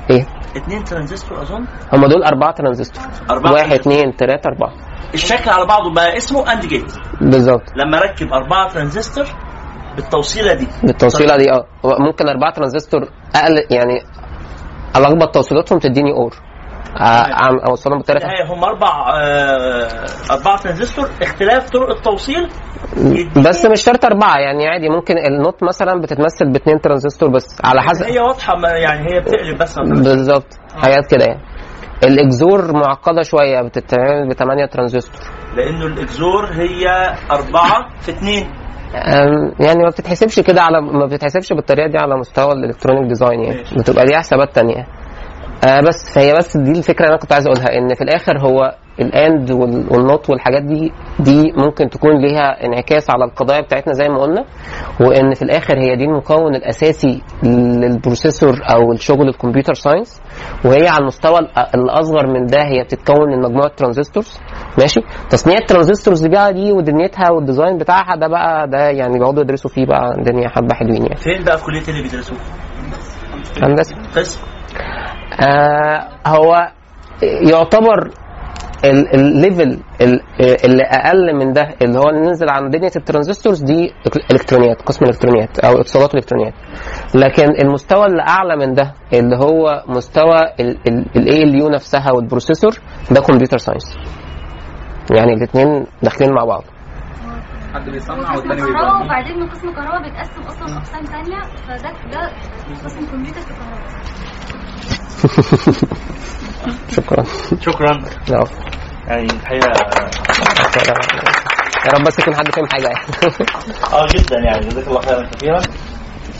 إيه؟ اثنين ترانزستور أظن. هم دول أربعة ترانزستور. أربعة واحد اثنين ثلاثة أربعة. الشكل على بعضه بقى اسمه AND gate بالظبط. لما أركب أربعة ترانزستور بالتوصيلة دي. بالتوصيلة دي آه. هو ممكن أربعة ترانزستور أقل يعني ألخبط توصيلاتهم تديني or. عم اوصلهم بطريقه النهايه هم أربع آه أربعة ترانزستور اختلاف طرق التوصيل. بس مش شرط أربعة يعني عادي ممكن ال not مثلا بتتمثل باثنين ترانزستور بس على حسب. هي واضحة يعني هي بتقلب بس. بالظبط حاجات كده يعني. ال XOR معقدة شوية بتتعمل ب 8 ترانزستور. لأنه ال XOR هي أربعة في اثنين. أم، يعني ما بتتحسبش كده على ما بتتحسبش بالطريقة دي على مستوى ال electronic design يعني. بتبقى ليها حسابات تانية. آه بس فهي بس دي الفكرة اللي أنا كنت عايز أقولها إن في الآخر هو ال and وال- وال not والحاجات دي دي ممكن تكون ليها انعكاس على القضايا بتاعتنا زي ما قلنا وإن في الآخر هي دي المكون الأساسي لل processor أو الشغل ال computer science وهي على المستوى الأصغر من ده هي بتتكون من مجموعة transistors. ماشي؟ تصنيع ال transistors دي بقى دي ودنيتها وال design بتاعها ده بقى ده يعني بيقعدوا يدرسوا فيه بقى الدنيا حبة حلوين يعني. فين بقى في كلية اللي بيدرسوه؟ هندسة. قسم. آه هو يعتبر ال- ال level ال- اللي أقل من ده اللي هو ننزل عن دنيا ال transistors دي إلكترونيات قسم الالكترونيات أو اتصالات الالكترونيات لكن المستوى اللي أعلى من ده اللي هو مستوى ال ALU نفسها وال processor ده computer science. يعني الاثنين داخلين مع بعض. حد بيصنع قسم والتاني كهرباء بيبقى وبعدين من قسم كهرباء بيتقسم أصلا اقسام ثانية فده ده قسم كمبيوتر في كهرباء. شكرا. شكرا. لا، يعني الحقيقة يا رب بس يكون حد فاهم حاجة. يعني آه جدا يعني. جزاك الله خيرا كثيرا.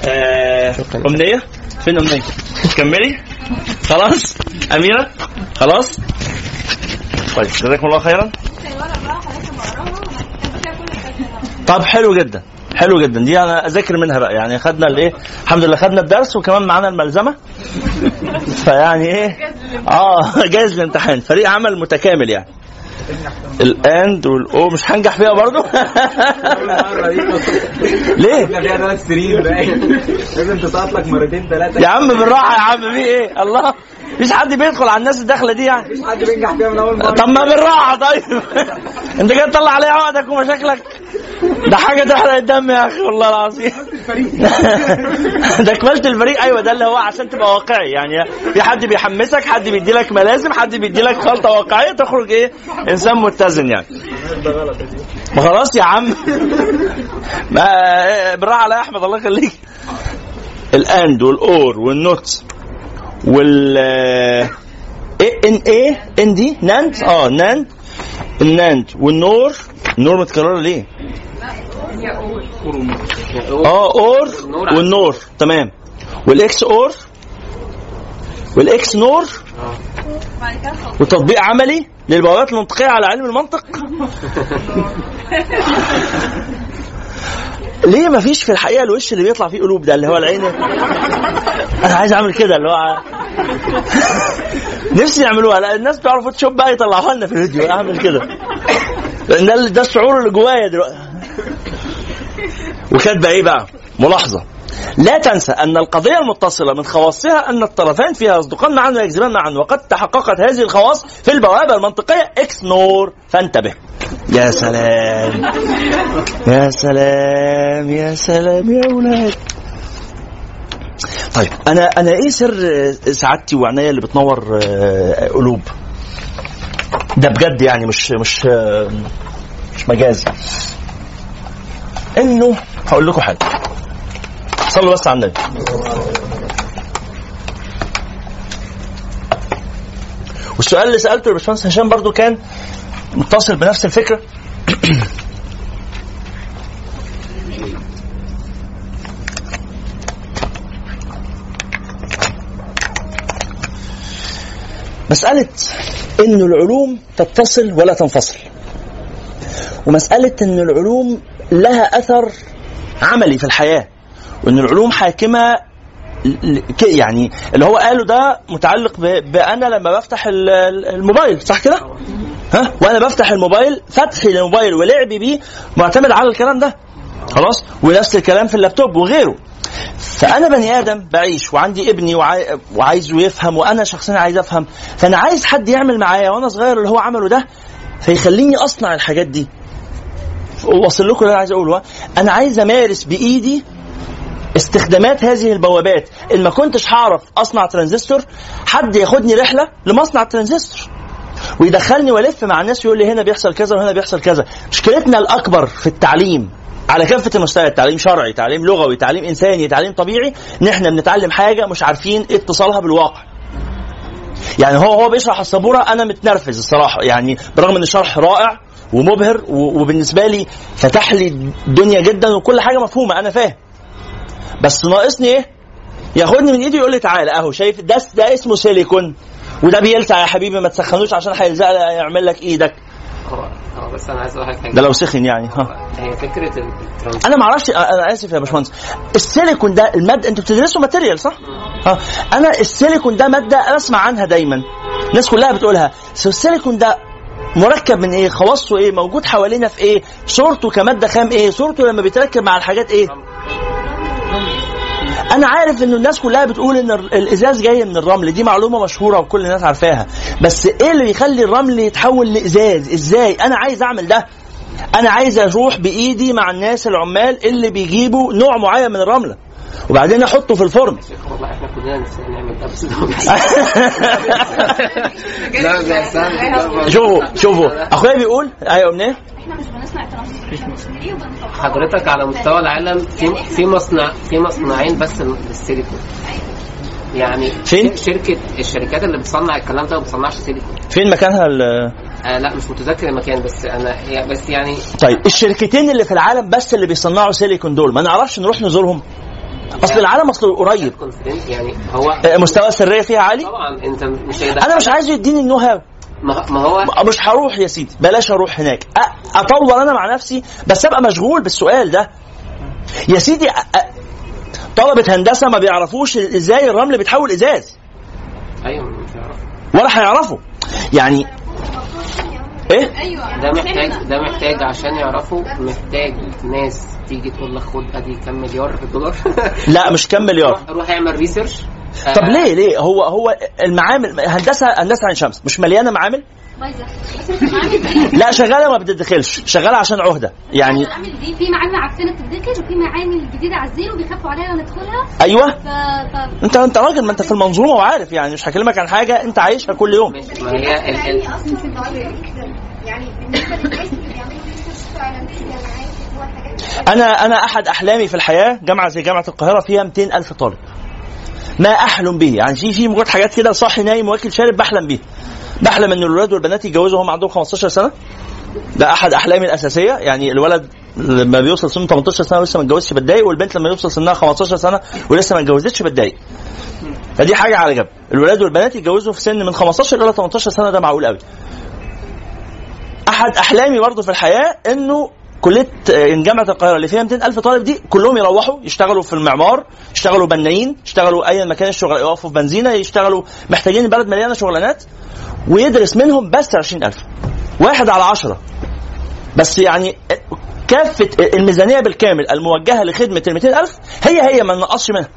آه. أمنية؟ فين أمنية؟ كملي. خلاص. أميرة؟ خلاص. طيب جزاكم الله خيرا. طب حلو جدا. حلو جدا. دي أنا أذاكر منها بقى. يعني خدنا الإيه؟ الحمد لله. خدنا الدرس وكمان معانا الملزمة. فيعني إيه؟ آه جاهز للامتحان فريق عمل متكامل يعني. الأند والأو. مش هنجح فيها برضو؟ ليه؟ فيها ثلاث سنين لازم تسقط لك مرتين ثلاثة يا عم بالراحة يا عم. في إيه؟ الله. مفيش حد بيدخل على الناس الداخلة دي يعني. مفيش حد بينجح فيها من أول مرة. طب ما بالراحة. طيب. أنت جاي تطلع عليا عقدك ومشاكلك. ده حاجة تحرق الدم يا أخي والله العظيم. ده كملت الفريق. أيوه ده اللي هو عشان تبقى واقعي. يعني في حد بيحمسك حد بيدي لك ملازم حد بيدي لك خلطة واقعية تخرج إيه؟ إنسان متزن يعني. ما خلاص يا عم. بالراحة على أحمد الله يخليك. ال and وال or وال not وال إيه N إيه؟ N D؟ NAND آه NAND ال NAND وال NOR. ال NOR متكررة ليه؟ آه or وال NOR. تمام. وال XOR وال XNOR. وتطبيق عملي للبوابات المنطقية على علم المنطق. ليه ما فيش في الحقيقة الوش اللي بيطلع فيه قلوب ده اللي هو العين أنا عايز أعمل كده اللي هو نفسي يعملوها. لا الناس بتوع ال Photoshop بقى يطلعوها لنا في الفيديو أعمل كده. لأن ده ده الشعور اللي جوايا دلوقتي. وكاتبة إيه بقى؟ ملاحظة. لا تنسى أن القضية المتصلة من خواصها أن الطرفان فيها يصدقان معا ويكذبان معا وقد تحققت هذه الخواص في البوابة المنطقية XNOR. فانتبه. يا سلام. يا سلام يا سلام يا أولاد طيب أنا أنا إيه سر سعادتي وعناية اللي بتنور آه، قلوب؟ ده بجد يعني مش مش آه، مش مجازي. إنه هقول لكم حاجة. صلوا بس على النبي. والسؤال اللي سألته للباشمهندس هشام برضو كان متصل بنفس الفكرة. مسألة إن العلوم تتصل ولا تنفصل. ومسألة إن العلوم لها أثر عملي في الحياة. وإن العلوم ك- يعني اللي هو قاله ده متعلق ب- بأنا لما بفتح ال- ال- الموبايل صح كده؟ ها؟ وأنا بفتح الموبايل فتحي للموبايل ولعبي بيه معتمد على الكلام ده. خلاص؟ ونفس الكلام في اللابتوب وغيره. فأنا بني آدم بعيش وعندي ابني وعاي... وعايزه يفهم وأنا شخصيا عايز أفهم. فأنا عايز حد يعمل معايا وأنا صغير اللي هو عمله ده فيخليني أصنع الحاجات دي. واصل لكم اللي أنا عايز أقوله أنا عايز أمارس بإيدي استخدامات هذه البوابات. إن ما كنتش هعرف أصنع ترانزستور حد ياخدني رحلة لمصنع الترانزستور ويدخلني وألف مع الناس يقول لي هنا بيحصل كذا وهنا بيحصل كذا. مشكلتنا الأكبر في التعليم على كافة المستويات تعليم شرعي تعليم لغوي تعليم إنساني تعليم طبيعي ان إحنا بنتعلم حاجة مش عارفين اتصالها بالواقع. يعني هو هو بيشرح السبورة أنا متنرفز الصراحة. يعني برغم إن الشرح رائع ومبهر وبالنسبة لي فتح لي الدنيا جدا وكل حاجة مفهومة أنا فاهم. بس ناقصني إيه؟ ياخدني من إيدي يقول لي تعالى أهو شايف ده ده اسمه سيليكون. وده بيلسع يا حبيبي ما تسخنوش عشان هيلزق يعمل لك إيدك. بس أنا عايز أقول حاجة. ده لو سخن يعني ها. هي فكرة الترانس أنا ما أعرفش أنا آسف يا باشمهندس. السيليكون ده الماده أنتوا بتدرسوا material صح؟ آه أنا السيليكون ده مادة أسمع عنها دايما. الناس كلها بتقولها. السيليكون ده مركب من إيه؟ خواصه إيه؟ موجود حوالينا في إيه؟ صورته كمادة خام إيه؟ صورته لما بيتركب مع الحاجات إيه؟ أنا عارف إن الناس كلها بتقول إن ال- الإزاز جاي من الرمل دي معلومة مشهورة وكل الناس عارفاها بس إيه اللي بيخلي الرمل يتحول لإزاز إزاي أنا عايز أعمل ده أنا عايز أروح بإيدي مع الناس العمال اللي بيجيبوا نوع معين من الرملة وبعدين أحطه في الفرن بيحصل شوفوا شوفوا. أخويا بيقول أيوه منين إحنا مش بنصنع حضرتك على مستوى العالم في في مصنع في مصنعين بس للسيليكون يعني فين؟ شركة الشركات اللي بتصنع الكلام ده ما بتصنعش سيليكون. فين مكانها ال- آه لا مش متذكر المكان بس أنا بس يعني طيب الشركتين اللي في العالم بس اللي بيصنعوا سيليكون دول ما نعرفش نروح نزورهم؟ أصل العالم أصله قريب. يعني هو آه، مستوى السرية فيها عالي؟ طبعا أنت مش أنا مش عايزه يديني النو هاو ما هو مش هروح يا سيدي بلاش أروح هناك. اطور أنا مع نفسي بس أبقى مشغول بالسؤال ده. يا سيدي طلبة هندسة ما بيعرفوش إزاي الرمل بيتحول إزاز. أيوه مش ولا هيعرفوا. يعني إيه؟ ده محتاج ده محتاج عشان يعرفوا محتاج ناس. تيجي تقول لك خد ادي كام مليار دولار لا مش كام مليار. روح اعمل research طب ليه ليه؟ هو هو المعامل هندسة هندسة عين شمس مش مليانة معامل؟ لا شغالة ما بتدخلش شغالة عشان عهدة. يعني معامل دي في معامل عكسنا بتدخل وفي معامل جديدة على الزيرو بيخافوا عليها ندخلها. أيوه. ف... ف... انت انت راجل ما انت في المنظومة وعارف يعني مش هكلمك عن حاجة انت عايشها كل يوم. ما هي جدا يعني بالنسبة للناس اللي بيعملوا ريسيرش فعلا في الجامعات هو الحاجات دي أنا أنا أحد أحلامي في الحياة جامعة زي جامعة القاهرة فيها 200 ألف طالب. ما أحلم به. يعني في في مجرد حاجات كده صاحي نايم واكل شارب بحلم بيها بحلم إن الولاد والبنات يتجوزوا وهم عندهم 15 سنة. ده أحد أحلامي الأساسية. يعني الولد لما بيوصل سنه 18 سنة ولسه ما اتجوزش بتضايق والبنت لما يوصل سنها 15 سنة ولسه ما اتجوزتش بتضايق. فدي حاجة على جنب. الولاد والبنات يتجوزوا في سن من 15 إلى 18 سنة ده معقول قوي أحد أحلامي برضه في الحياة إنه كلية آه، جامعة القاهرة اللي فيها 200 ألف طالب دي كلهم يروحوا يشتغلوا في المعمار يشتغلوا بنايين يشتغلوا اي مكان الشغل يقفوا في بنزينة يشتغلوا محتاجين البلد مليانة شغلانات ويدرس منهم بس 20000 واحد على عشرة. بس يعني كافة الميزانية بالكامل الموجهة لخدمة ال 200000 هي هي ما ننقصش منها.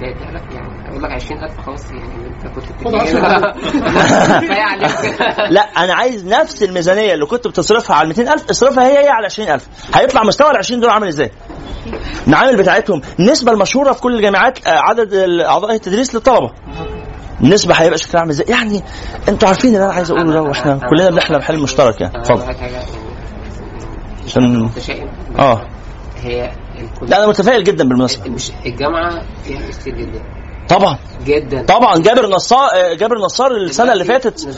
يعني أقول لك 20000 خلاص يعني انت كنت خد بتديني- 10. كفايه عليك لا أنا عايز نفس الميزانية اللي كنت بتصرفها على 200000 اصرفها هي هي على 20000 هيطلع مستوى ال 20 دول عامل إزاي؟ المعامل بتاعتهم. النسبة المشهورة في كل الجامعات آه، عدد اعضاء التدريس للطلبة. النسبة هيبقى شكلها عامل إزاي؟ يعني أنتوا عارفين اللي أنا عايز أقوله ده وإحنا كلنا بنحلم حلم مشترك يعني. اتفضل. عشان آه. هي لا أنا متفائل جدا بالمناسبة. مش الجامعة فيها كتير جدا. طبعا. جدا. طبعا. جابر نصار آه، جابر نصار السنة اللي فاتت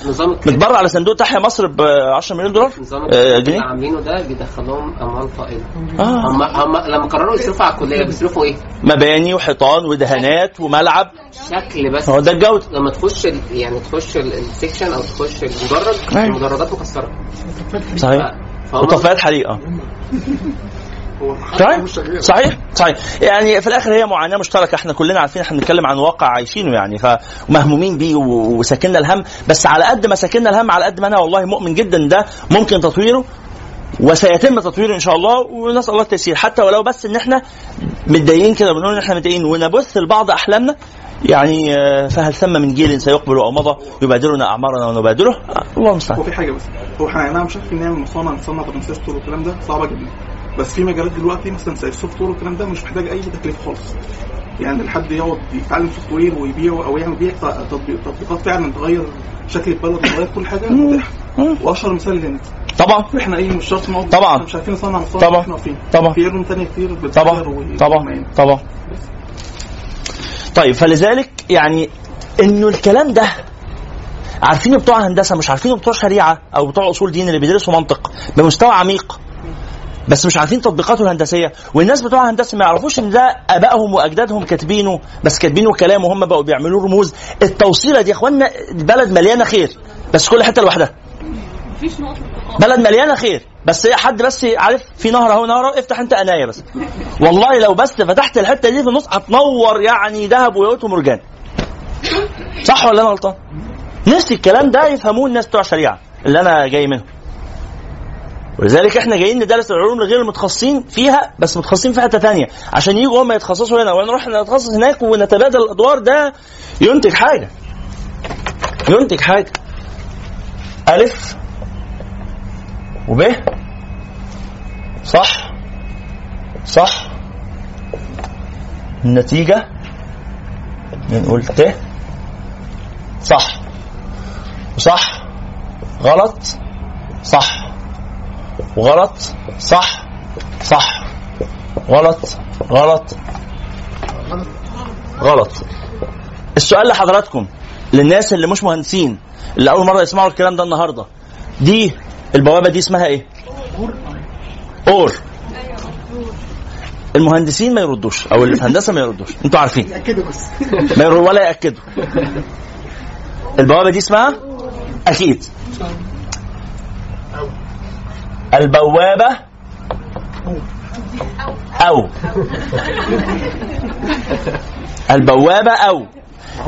متبرع على صندوق تحيا مصر ب 10 مليون دولار. نظام آه، جنيه. عاملينه ده بيدخلهم أموال طائلة. آه. هم هم لما قرروا يصرفوا على الكلية بيصرفوا إيه؟ مباني وحيطان ودهانات وملعب. شكل بس. هو ده الجودة. لما تخش ال- يعني تخش ال- السكشن أو تخش المدرج أيوة. المدرجات مكسرة. صحيح. وطفايات حريقة. صحيح صحيح؟ صحيح يعني في الآخر هي معاناة مشتركة. إحنا كلنا عارفين إحنا بنتكلم عن واقع عايشينه يعني فمهمومين بيه وساكننا الهم. بس على قد ما ساكننا الهم على قد ما أنا والله مؤمن جدا ده ممكن تطويره وسيتم تطويره إن شاء الله ونسأل الله التيسير. حتى ولو بس إن إحنا متضايقين كده بنقول إن إحنا متضايقين ونبث لبعض أحلامنا يعني آه، فهل ثم من جيل سيقبل أو مضى يبادرنا أعمارنا ونبادره؟ الله المستعان في حاجة بس. هو إحنا نعم شايف نعمل مصانع نصنع ترانزستور والكلام ده صعبة جدا. بس في مجالات دلوقتي مثلا زي ال software والكلام ده مش محتاج أي تكلفه خالص. يعني الحد يقعد يتعلم software ويبيعه أو يعمل بيع تطبيق- تطبيقات فعلا تغير شكل البلد وتغير كل حاجة. وأشهر مثال Linux طبعا. إحنا إيه مش شرط نقعد طبعا. مش عارفين نصنع مصانع طبعا. إحنا واقفين طبعا. في علوم ثانية كتير طبعا. طبعا. طبعا. طيب فلذلك يعني إنه الكلام ده عارفين بتوع هندسة مش عارفين بتوع شريعة أو بتوع أصول دين اللي بيدرسوا منطق بمستوى عميق بس مش عارفين تطبيقاته الهندسية. والناس بتوع هندسة ما يعرفوش إن ده أبائهم وأجدادهم كاتبينه بس كاتبينه كلام وهم بقوا بيعملوه رموز. التوصيلة دي يا اخوانا البلد مليانة خير بس كل حتة لوحدها. مفيش نقطة بلد مليانة خير بس هي حد بس عارف في نهر أهو نهر افتح أنت قناية بس. والله لو بس فتحت الحتة دي في النص هتنور يعني ذهب وياقوت ومرجان. صح ولا أنا غلطان؟ نفس الكلام ده يفهموه الناس بتوع شريعه اللي أنا جاي منهم. ولذلك إحنا جايين ندرس العلوم لغير المتخصصين فيها بس متخصصين في حتة ثانية عشان يجوا هم يتخصصوا هنا. ونروح نتخصص هناك ونتبادل الأدوار ده. ينتج حاجة. ينتج حاجة. ألف وب. صح. صح. النتيجة بنقول ت. صح. وصح. غلط. صح. وغلط صح صح. غلط غلط. غلط. السؤال لحضراتكم للناس اللي مش مهندسين اللي أول مرة يسمعوا الكلام ده النهارده. دي البوابة دي اسمها إيه؟ أور. المهندسين ما يردوش أو اللي في هندسة ما يردوش. أنتوا عارفين. يأكدوا بس. ما يردوا ولا يأكدوا. البوابة دي اسمها أكيد. البوابة أو. البوابة أو.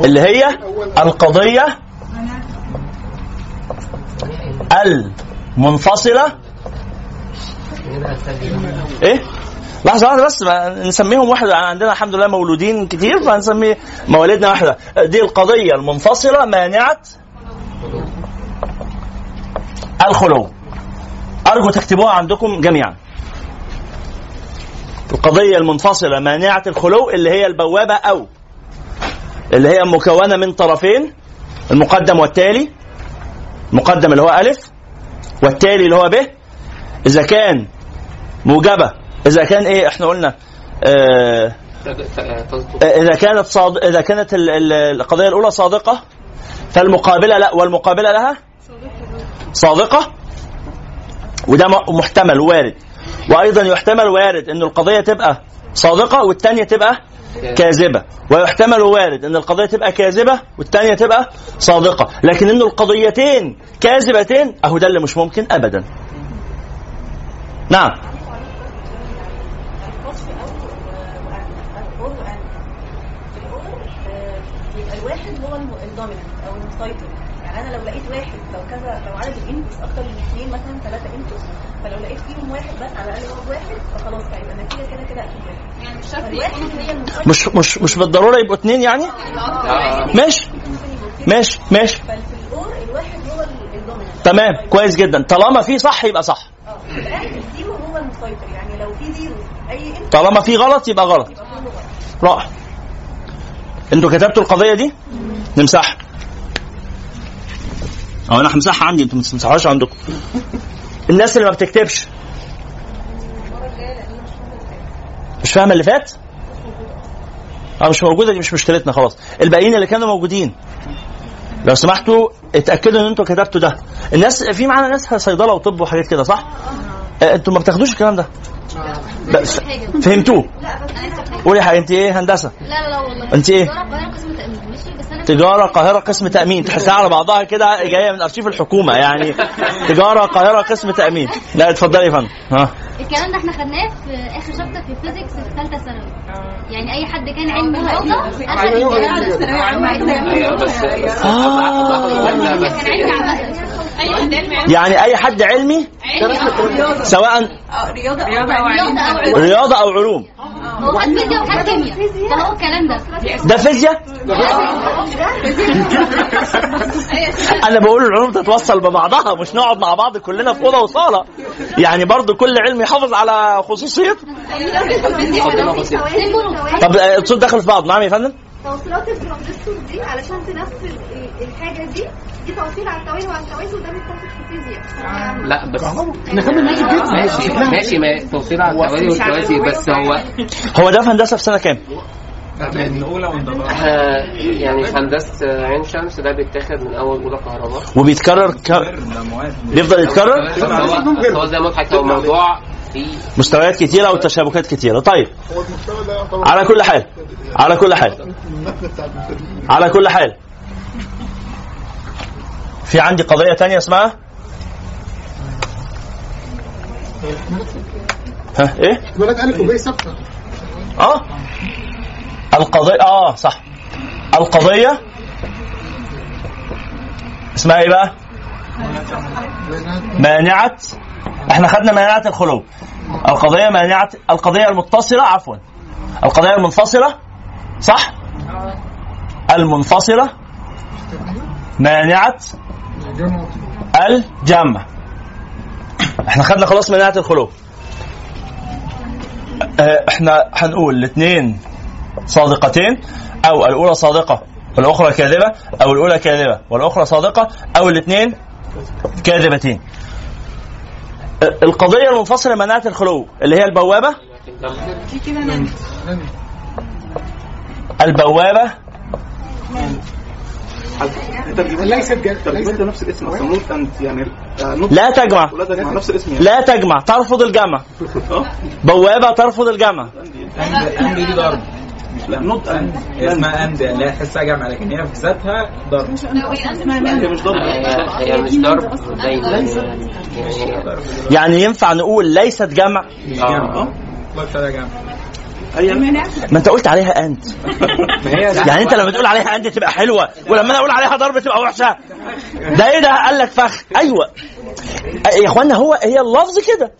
اللي هي القضية المنفصلة. إيه؟ لحظة واحدة بس نسميهم واحدة عندنا الحمد لله مولودين كتير فهنسمي مواليدنا واحدة. دي القضية المنفصلة مانعة الخلو. أرجو تكتبوها عندكم جميعا. القضية المنفصلة مانعة الخلو اللي هي البوابة أو اللي هي مكونة من طرفين المقدم والتالي المقدم اللي هو ألف والتالي اللي هو ب. إذا كان موجبة إذا كان إيه إحنا قلنا آه إذا كانت صاد... إذا كانت ال- ال- القضية الأولى صادقة فالمقابلة لا والمقابلة لها؟ صادقة. وده محتمل وارد. وأيضا يحتمل وارد إن القضية تبقى صادقة والتانية تبقى كاذبة. ويحتمل وارد إن القضية تبقى كاذبة والتانية تبقى صادقة. لكن إن القضيتين كاذبتين أهو ده اللي مش ممكن ابدا. نعم. يبقى الواحد هو الدوميننت أو المسيطر. أنا لو لقيت واحد لو كذا لو عدد ال inputs أكتر من اثنين مثلا ثلاثة inputs فلو لقيت فيهم واحد بس على الاقل هو واحد فخلاص هيبقى النتيجه كده كده أكيد واحد. يعني مش شرط مش مش مش بالضرورة يبقوا اتنين يعني؟ ماشي. ماشي ماشي. الواحد هو تمام كويس جدا. طالما في صح يبقى صح. آه الزيرو هو المسيطر. يعني لو في زيرو أي طالما في غلط يبقى غلط. يبقى كله غلط رائع. أنتوا كتبتوا القضية دي؟ نمسحها. أو أنا همسحها عندي أنتوا ما تمسحوهاش عندكم. الناس اللي ما بتكتبش. مش فاهمة اللي فات؟ آه مش موجودة دي مش مشكلتنا خلاص. الباقيين اللي كانوا موجودين. لو سمحتوا اتأكدوا إن أنتوا كتبتوا ده. الناس في معانا ناس صيدلة وطب وحاجات كده صح؟ آه، أنتوا ما بتاخدوش الكلام ده؟ بس فهمتوه قولي حبيبي انت إيه هندسة؟ لا لا لا والله. أنت إيه؟ تجارة القاهرة قسم تأمين. تحسها على بعضها كده جاية من أرشيف الحكومة يعني. تجارة القاهرة قسم تأمين. لا اتفضلي يا فندم. ها. الكلام ده إحنا خدناه في آخر شابتر في الفيزيكس في ثالثة ثانوي. يعني أي حد كان علم حد علم يعني أي حد علمي سواء رياضه رياضة أو علم رياضة أو علوم. هو خد فيزياء وخد كيمياء. فهو الكلام ده. ده فيزياء؟ أنا بقول العلوم تتوصل ببعضها مش نقعد مع بعض كلنا في أوضة وصالة. يعني برضو كل علم يحافظ على خصوصيته طب آه، الصوت داخل في بعض. نعم يا فندم. توصيلات الترانزستور دي علشان تنفذ الحاجة دي دي توصيل على التوازي وعلى التوازي وده بيتاخد في الفيزياء لا بس ماشي ماشي ما توصيل على التوازي والتوازي بس هو هو ده في هندسة في سنة كام؟ آه، يعني في هندسة عين شمس ده بيتاخد من أول أولى كهرباء. وبيتكرر ك... بيفضل يتكرر؟ هو زي ما هو موضوع مستويات كتيرة وتشابكات كتيرة. طيب. على كل حال. على كل حال. على كل حال. في عندي قضية تانية اسمها؟ ها إيه؟ ولاد الف وباء ثابته آه. القضية آه صح. القضية اسمها إيه بقى؟ مانعة إحنا خدنا مانعة الخلو. القضية مانعة القضية المتصلة عفوا. القضية المنفصلة صح؟ المنفصلة مانعة الجمع. إحنا خدنا خلاص مانعة الخلو. آه، إحنا هنقول الاثنين صادقتين أو الأولى صادقة والأخرى كاذبة أو الأولى كاذبة والأخرى صادقة أو الاثنين كاذبتين. القضية المنفصلة مانعة الخلو اللي هي آه، not لا تجمع. لا تجمع ترفض الجمع. بوابة ترفض الجمع. لا not and اسمها and لا تحسها جامعه لكن هي في ذاتها ضرب. هي مش ضرب. هي هي مش ضرب يعني ينفع نقول ليست جمع؟ مش جامعه هي ما أنت قلت عليها أنت. هي يعني أنت لما تقول عليها أنت تبقى حلوة ولما أنا أقول عليها ضرب تبقى وحشة. ده إيه ده؟ قال لك فخ. أيوه. يا إخوانا هو هي اللفظ كده.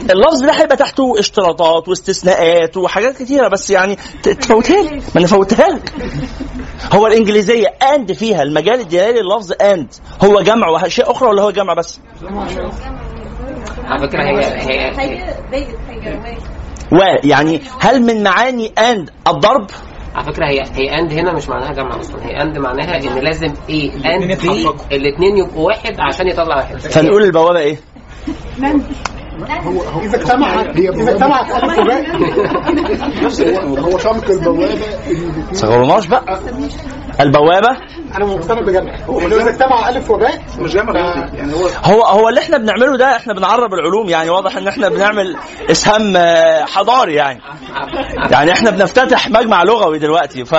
اللفظ ده هيبقى تحته اشتراطات واستثناءات وحاجات كتيرة بس يعني تفوتها لي ما أنا فوتها لك. هو الإنجليزية and فيها المجال الدلالي اللفظ and هو جمع واشياء أخرى ولا هو جمع بس؟ على فكرة هي هي ماشي ويعني هل من معاني and الضرب؟ على فكرة هي هي and هنا مش معناها جمع أصلا. هي and معناها إن لازم إيه؟ and B. الاثنين يبقوا واحد عشان يطلع واحد. فنقول البوابة إيه؟ إذا اجتمعت إذا اجتمعت الف وباء هو سمك البوابة. صغرناش بقى. البوابة. أنا مقتنع بجمع هو إذا اجتمع ألف وباء مش جامع رياضي يعني هو هو هو اللي إحنا بنعمله ده إحنا بنعرب العلوم يعني واضح إن إحنا بنعمل إسهام آه، حضاري يعني. يعني إحنا بنفتتح مجمع لغوي دلوقتي ف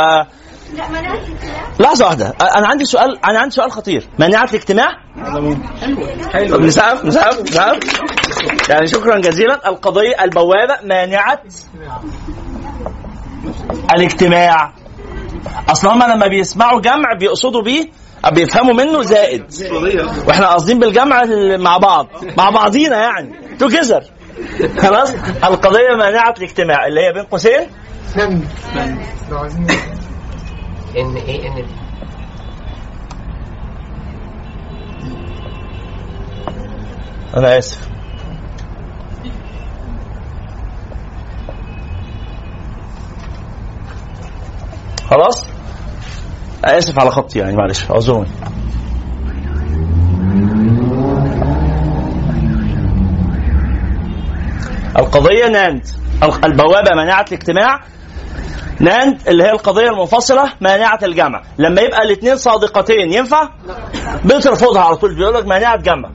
لا مناعه الكلام لحظة واحدة. أنا عندي سؤال أنا عندي سؤال خطير. مناعه الاجتماع؟ حلو. طب نسقف نسقف نسقف يعني شكرا جزيلا. القضية البوابة مانعه الاجتماع. أصل هم لما بيسمعوا جمع بيقصدوا بيه بيفهموا منه زائد. وإحنا قاصدين بالجمع ال- مع بعض مع بعضينا يعني. توجذر خلاص؟ القضية مانعه الاجتماع. اللي هي بين قوسين؟ ان إيه؟ إن أنا آسف. خلاص؟ آسف على خطي يعني معلش. أعذروني. القضية نانت البوابة منعت الاجتماع. ناند اللي هي القضية المنفصلة مانعة الجمع. لما يبقى الاثنين صادقتين ينفع؟ بترفضها على طول بيقول لك مانعة جمع.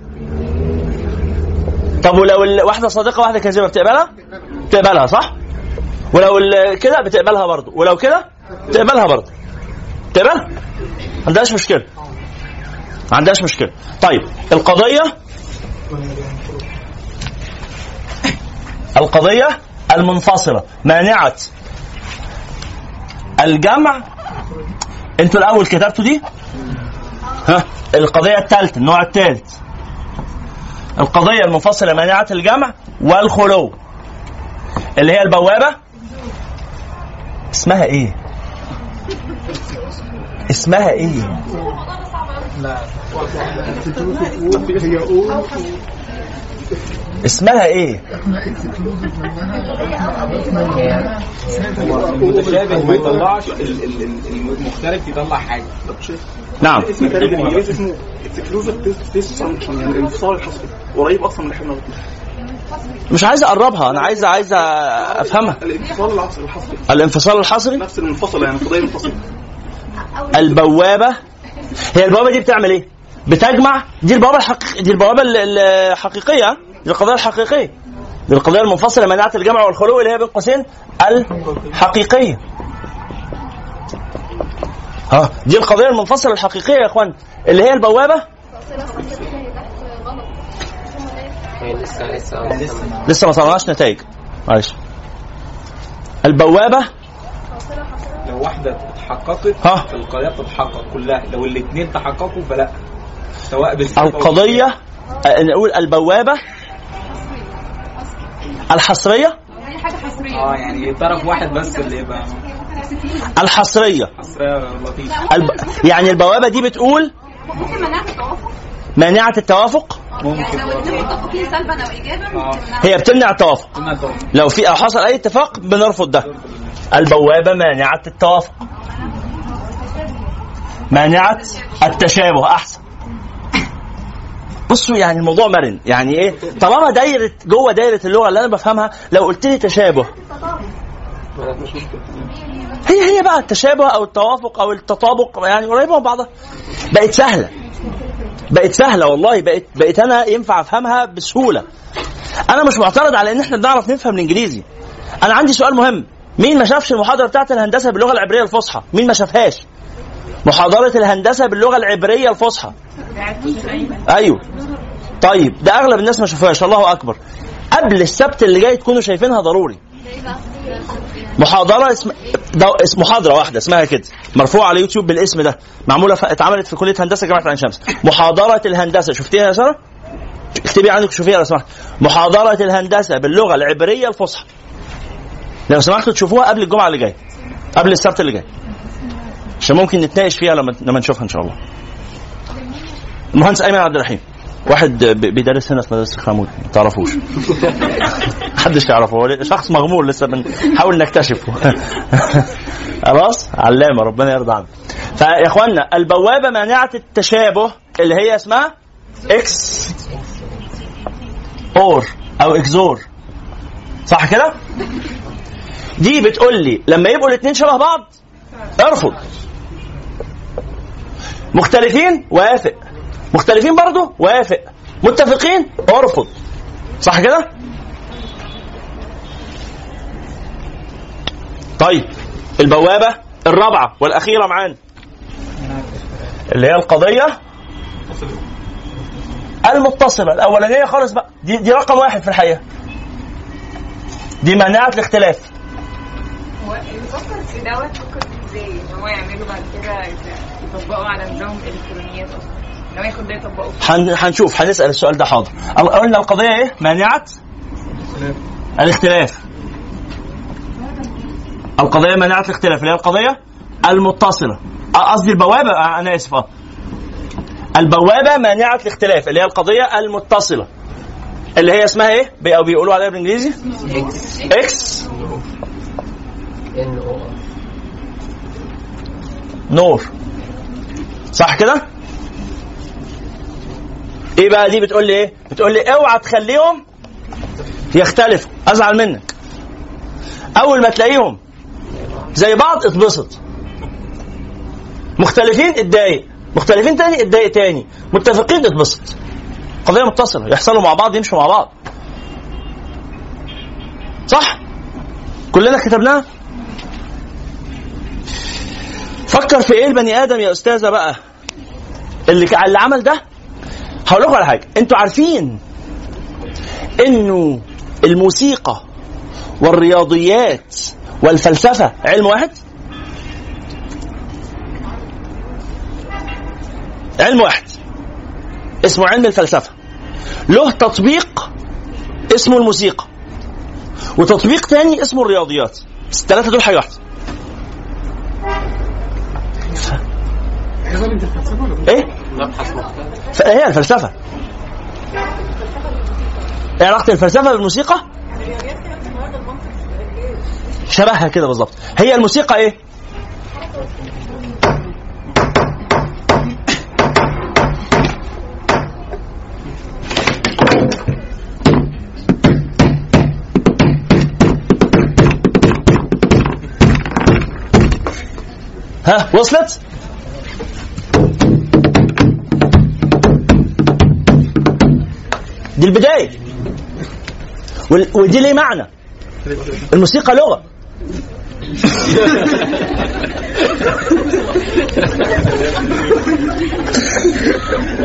طب ولو واحدة صادقة واحدة كاذبة بتقبلها؟ بتقبلها صح؟ ولو كده بتقبلها برضه. ولو كده بتقبلها برضه. بتقبلها ما عندهاش مشكلة. ما عندهاش مشكلة. طيب القضية القضية المنفصلة مانعة الجمع أنتوا الأول كتبتوا دي؟ ها القضية الثالثه النوع الثالث القضية المنفصله مانعة الجمع والخلو. اللي هي البوابة. اسمها إيه؟ اسمها إيه؟ اسمها إيه؟ المتشابه ما يطلعش ال- ال- ال- المختلف يطلع حاجة. نعم. اسمه exclusive تيست فانكشن يعني الانفصال الحصري قريب أصلا من إحنا مش عايز أقربها أنا عايز عايز أفهمها. الانفصال الحصري. الانفصال الحصري؟ نفس المنفصل يعني قضية منفصلة. البوابة. هي البوابة دي بتعمل إيه؟ بتجمع دي البوابة الحقيقية دي البوابة ال- ال- الحقيقية. دي القضية الحقيقيه دي القضية المنفصله مناعة الجمع والخلو اللي هي بين قوسين الحقيقيه ها دي القضية المنفصلة الحقيقية يا إخوان اللي هي البوابة. لسه ما طلعناش نتائج. معلش. البوابة. لو واحدة اتحققت ها. القضية بتتحقق كلها. لو الاثنين تحققوا فلا. سواء بالسبب القضية آه، نقول البوابة. الحصرية؟ آه يعني طرف واحد بس اللي يبقى الحصرية. حصرية لطيف الب... يعني البوابة دي بتقول ممكن مناعة التوافق؟ ممكن هي بتمنع التوافق. لو في أو حصل أي اتفاق بنرفض ده. البوابة مانعة التوافق. مانعة التشابه أحسن. بصوا يعني الموضوع مرن. يعني إيه؟ طالما دايرة جوه دايرة اللغة اللي أنا بفهمها لو قلت لي تشابه. هي هي بقى التشابه أو التوافق أو التطابق يعني قريبة من بعضها. بقت سهلة. بقت سهلة والله. بقت بقت أنا ينفع أفهمها بسهولة. أنا مش معترض على إن إحنا بنعرف نفهم الإنجليزي. أنا عندي سؤال مهم. مين ما شافش المحاضرة بتاعت الهندسة باللغة العبرية الفصحى؟ مين ما شافهاش؟ محاضرة الهندسة باللغة العبرية الفصحى. أيوه. طيب ده أغلب الناس ما شافوهاش الله أكبر. قبل السبت اللي جاي تكونوا شايفينها ضروري. محاضرة اسم محاضرة واحدة اسمها كده مرفوعة على يوتيوب بالاسم ده معمولة ف... اتعملت في كلية هندسة جامعة عين شمس. محاضرة الهندسة شفتيها يا سارة؟ اكتبي عندك شوفيها لو سمحت. محاضرة الهندسة باللغة العبرية الفصحى. لو سمحتوا تشوفوها قبل الجمعة اللي جاية قبل السبت اللي جاي. عشان ممكن نتناقش فيها لما لما نشوفها إن شاء الله. المهندس أيمن عبد الرحيم واحد بيدرس هنا في مدرسة الخامود ما تعرفوش. محدش يعرفه هو شخص مغمور لسه بنحاول نكتشفه. خلاص؟ علامة ربنا يرضى عنه. فيا اخوانا البوابة مانعة التشابه اللي هي اسمها XOR أو XOR صح كده؟ دي بتقول لي لما يبقوا الاثنين شبه بعض ارفض. مختلفين؟ وافق. مختلفين برضه وافق. متفقين؟ ارفض صح كده؟ طيب البوابة الرابعة والأخيرة معانا. اللي هي القضية المتصلة. الأولانية خالص بقى. دي, دي رقم واحد في الحقيقة. دي مانعه الاختلاف. هو بيفكر في دوت فكر إزاي إن هو يعملوا بعد كده يطبقوا على نظام إلكترونيات أصلا. ياخد ده يطبقه هنشوف هنسال السؤال ده حاضر. قلنا القضية إيه؟ مانعه الاختلاف. القضية مانعه الاختلاف. اللي هي القضية المتصلة. قصدي البوابة أنا آسف آه. البوابة مانعه الاختلاف. اللي هي القضية المتصلة. اللي هي اسمها إيه؟ بي- أو بيقولوا عليها بالإنجليزي؟ إكس نور. صح كده؟ إيه بقى دي بتقول لي إيه؟ بتقول لي اوعى تخليهم يختلفوا أزعل منك. أول ما تلاقيهم زي بعض اتبسط. مختلفين اتضايق مختلفين تاني اتضايق تاني متفقين اتبسط. قضية متصلة يحصلوا مع بعض يمشوا مع بعض. صح؟ كلنا كتبناها؟ فكر في إيه البني آدم يا أستاذة بقى؟ اللي اللي عمل ده؟ هقول لكم على حاجة. أنتوا عارفين انه الموسيقى والرياضيات والفلسفة علم واحد؟ علم واحد. اسمه علم الفلسفة. له تطبيق اسمه الموسيقى. وتطبيق تاني اسمه الرياضيات. بس الثلاثه دول حاجة واحدة. إيه؟ هي الفلسفة. إيه علاقة الفلسفة بالموسيقى؟ شبهها كده بالظبط هي الموسيقى إيه؟ ها وصلت؟ دي البداية. ودي ليه معنى؟ الموسيقى لغة.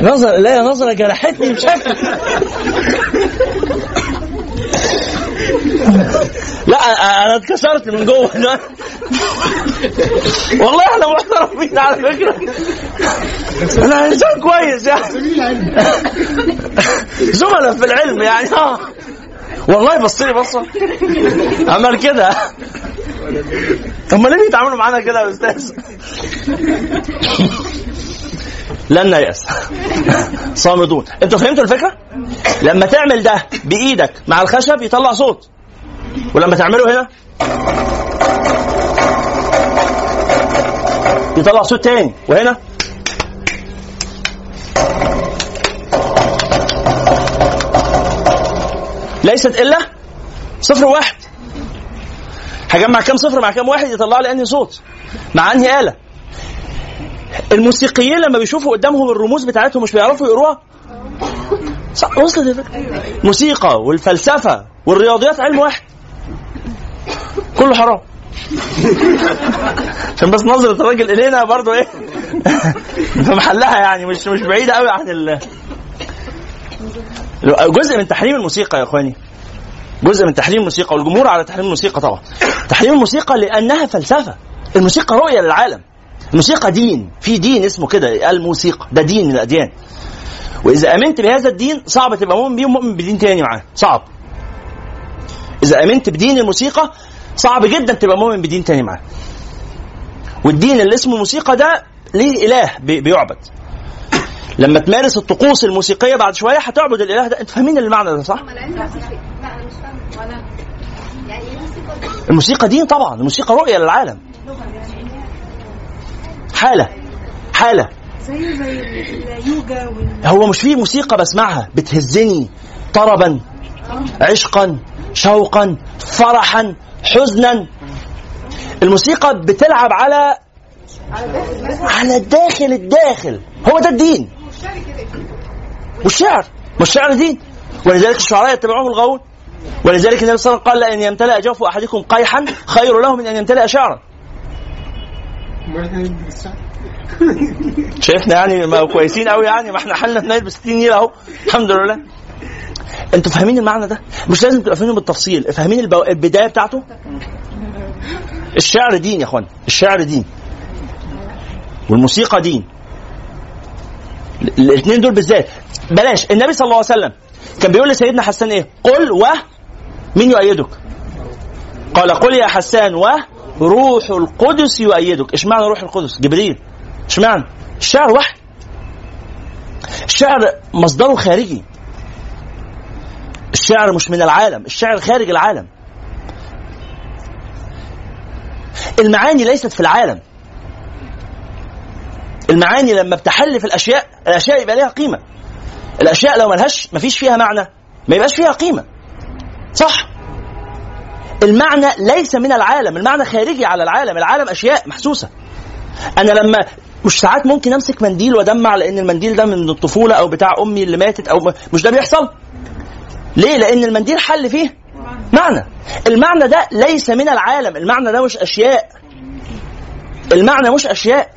نظر لا نظرة جرحتني بشكل. لا أنا اتكسرت من جوه. والله إحنا محترمين على فكرة. أنا إنسان كويس يعني. زملاء في العلم يعني آه والله بص لي بصة. عمل كده. ما ليه بيتعاملوا معانا كده يا أستاذ؟ لن نيأس. صامدون. أنتوا فهمتوا الفكرة؟ لما تعمل ده بإيدك مع الخشب يطلع صوت. ولما تعمله هنا يطلع صوت تاني. وهنا. ليست إلا صفر واحد. هجمع كام صفر؟ مع كام واحد؟ يطلع لي أنهي صوت. مع أنهي آلة. الموسيقيين لما بيشوفوا قدامهم الرموز بتاعتهم مش بيعرفوا يقروها؟ صح وصلت الفكرة الموسيقى والفلسفة والرياضيات علم واحد. كله حرام. عشان بس نظرة الراجل إلينا برضو إيه؟ في محلها يعني مش مش بعيدة قوي عن ال جزء من تحريم الموسيقى يا إخواني. جزء من تحريم الموسيقى والجمهور على تحريم الموسيقى طبعا. تحريم الموسيقى لأنها فلسفة. الموسيقى رؤية للعالم. الموسيقى دين في دين اسمه كده الموسيقى. ده دين من الأديان. وإذا آمنت بهذا الدين صعب تبقى مؤمن بيه ومؤمن بدين تاني معاه. صعب. إذا آمنت بدين الموسيقى صعب جدا تبقى مؤمن بدين تاني معاه. والدين اللي اسمه موسيقى ده ليه إله بي- بيعبد. لما تمارس الطقوس الموسيقية بعد شوية هتعبد الإله ده. أنتوا فاهمين المعنى ده صح؟ يعني إيه موسيقى الموسيقى دين طبعا. الموسيقى رؤية للعالم. حالة. حالة. زي زي اليوجا هو مش فيه موسيقى بسمعها. بتهزني طربا عشقا شوقا فرحا. حزنا. الموسيقى بتلعب على على الداخل الداخل. هو ده الدين. والشعر. ما الشعر دين. ولذلك الشعراء يتبعهم الغاوون ولذلك النبي صلى الله عليه وسلم قال لأن يمتلئ جوف أحدكم قيحا خير له من أن يمتلئ شعرا. شايفنا يعني ما كويسين قوي يعني ما إحنا حالنا ب 60 نيله أهو. الحمد لله. أنتوا فاهمين المعنى ده؟ مش لازم تبقى فاهمينه بالتفصيل. فاهمين البو... البداية بتاعته؟ الشعر دين يا اخوان. الشعر دين. والموسيقى دين. الاثنين دول بالذات. بلاش. النبي صلى الله عليه وسلم كان بيقول لسيدنا حسان إيه؟ قل و مين يؤيدك؟ قال قل يا حسان وروح القدس يؤيدك. اشمعنى روح القدس؟ جبريل. اشمعنى؟ الشعر وحي الشعر مصدره خارجي. الشعر مش من العالم الشعر خارج العالم. المعاني ليست في العالم. المعاني لما بتحل في الأشياء الأشياء يبقى ليها قيمة. الأشياء لو ملهاش مفيش فيها معنى ما يبقاش فيها قيمة. صح؟ المعنى ليس من العالم المعنى خارجي على العالم العالم أشياء محسوسة. أنا لما مش ساعات ممكن أمسك منديل وأدمع لأن المنديل ده من الطفولة أو بتاع أمي اللي ماتت أو مش ده بيحصل. ليه؟ لأن المنديل حل فيه معنى. المعنى ده ليس من العالم. المعنى ده مش أشياء. المعنى مش أشياء.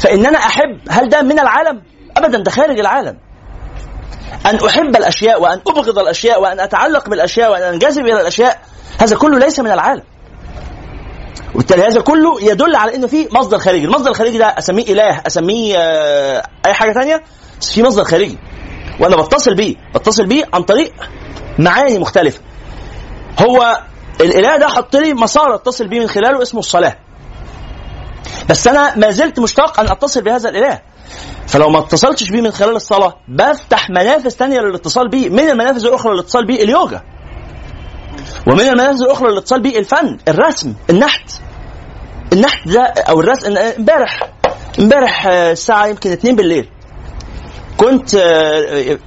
فإن أنا أحب هل ده من العالم؟ ابدا ده خارج العالم. أن أحب الأشياء وأن أبغض الأشياء وأن أتعلق بالأشياء وأن أنجذب إلى الأشياء هذا كله ليس من العالم. وبالتالي هذا كله يدل على إنه في مصدر خارجي. المصدر الخارجي ده أسميه إله أسميه آه، أي حاجة تانية بس في مصدر خارجي. وأنا بتصل بيه بتصل بيه عن طريق معاني مختلفة. هو الإله ده حط لي مسار أتصل بيه من خلاله اسمه الصلاة. بس أنا ما زلت مشتاق أن أتصل بهذا الإله. فلو ما اتصلتش بيه من خلال الصلاة بفتح منافذ تانية للاتصال بيه من المنافذ الأخرى للاتصال بيه اليوجا ومن المنافذ الأخرى للاتصال بيه الفن الرسم النحت. النحت ده أو الرسم امبارح امبارح آه، الساعة يمكن 2 بالليل. كنت آه،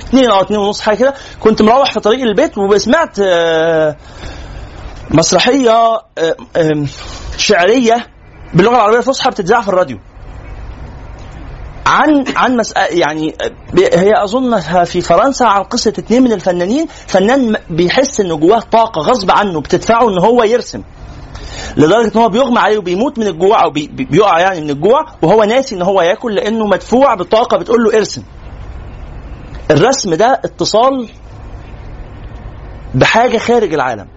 اتنين أو اتنين ونص حاجة كده كنت مروح في طريق البيت وسمعت آه، مسرحية آه، شعرية باللغة العربية الفصحى بتتذاع في الراديو. عن عن مسألة يعني هي أظنها في فرنسا عن قصة اتنين من الفنانين فنان بيحس ان جواه طاقة غصب عنه بتدفعه إن هو يرسم. لدرجة إن هو بيغمى عليه وبيموت من الجوع أو بي- بي- بيقع يعني من الجوع وهو ناسي إن هو يأكل لأنه مدفوع بطاقة بتقول له ارسم. الرسم ده اتصال بحاجة خارج العالم.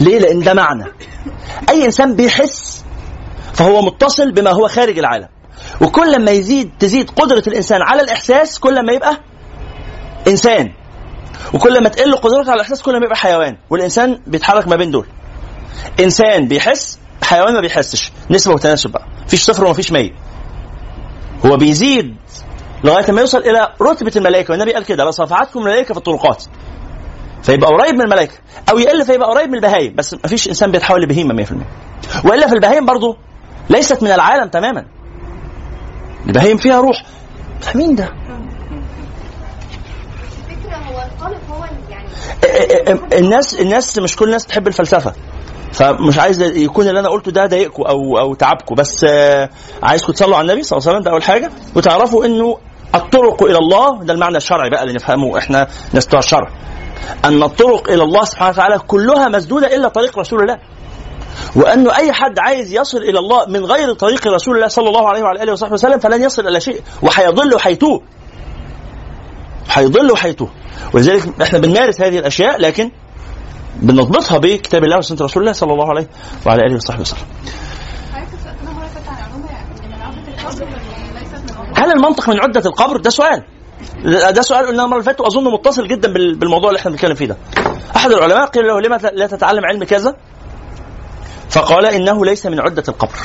ليه؟ لأن ده معنى. أي إنسان بيحس فهو متصل بما هو خارج العالم. وكل ما يزيد تزيد قدرة الإنسان على الإحساس كل ما يبقى إنسان. وكل ما تقل قدرته على الإحساس كل ما يبقى حيوان. والإنسان بيتحرك ما بين دول. إنسان بيحس حيوان ما بيحسش. نسبة وتناسب بقى. مفيش صفر ومفيش مية هو بيزيد لغاية ما يوصل إلى رتبة الملائكة. والنبي قال كده لصفعتكم الملائكة في الطرقات فيبقى قريب من الملائكة. أو يقل فيبقى قريب من البهايم. بس مفيش إنسان بيتحول لبهيمة 100% وإلا في البهايم برضه ليست من العالم تماما. البهايم فيها روح. فمين ده؟ يعني الناس الناس مش كل الناس تحب الفلسفة. فمش عايز يكون اللي أنا قلته ده ضايقكم أو أو تعبكم بس آه، عايزكم تصلوا على النبي صلى الله عليه وسلم ده أول حاجة. وتعرفوا إنه الطرق إلى الله ده المعنى الشرعي بقى اللي نفهمه إحنا ناس بتوع الشرع. أن الطرق إلى الله سبحانه وتعالى كلها مسدودة إلا طريق رسول الله. وأنه أي حد عايز يصل إلى الله من غير طريق رسول الله صلى الله عليه وعلى آله وصحبه وسلم فلن يصل إلى شيء وهيضل وهيتوه هيضل وهيتوه ولذلك إحنا بنمارس هذه الأشياء لكن بنضبطها بكتاب الله وسنة رسول الله صلى الله عليه وعلى آله وصحبه وسلم. هل المنطق من عدة القبر؟ ده سؤال. ده سؤال قلنا المرة اللي فاتت وأظن متصل جدا بال- بالموضوع اللي إحنا بنتكلم فيه ده. أحد العلماء قيل له لما لا تتعلم علم كذا؟ فقال إنه ليس من عدة القبر.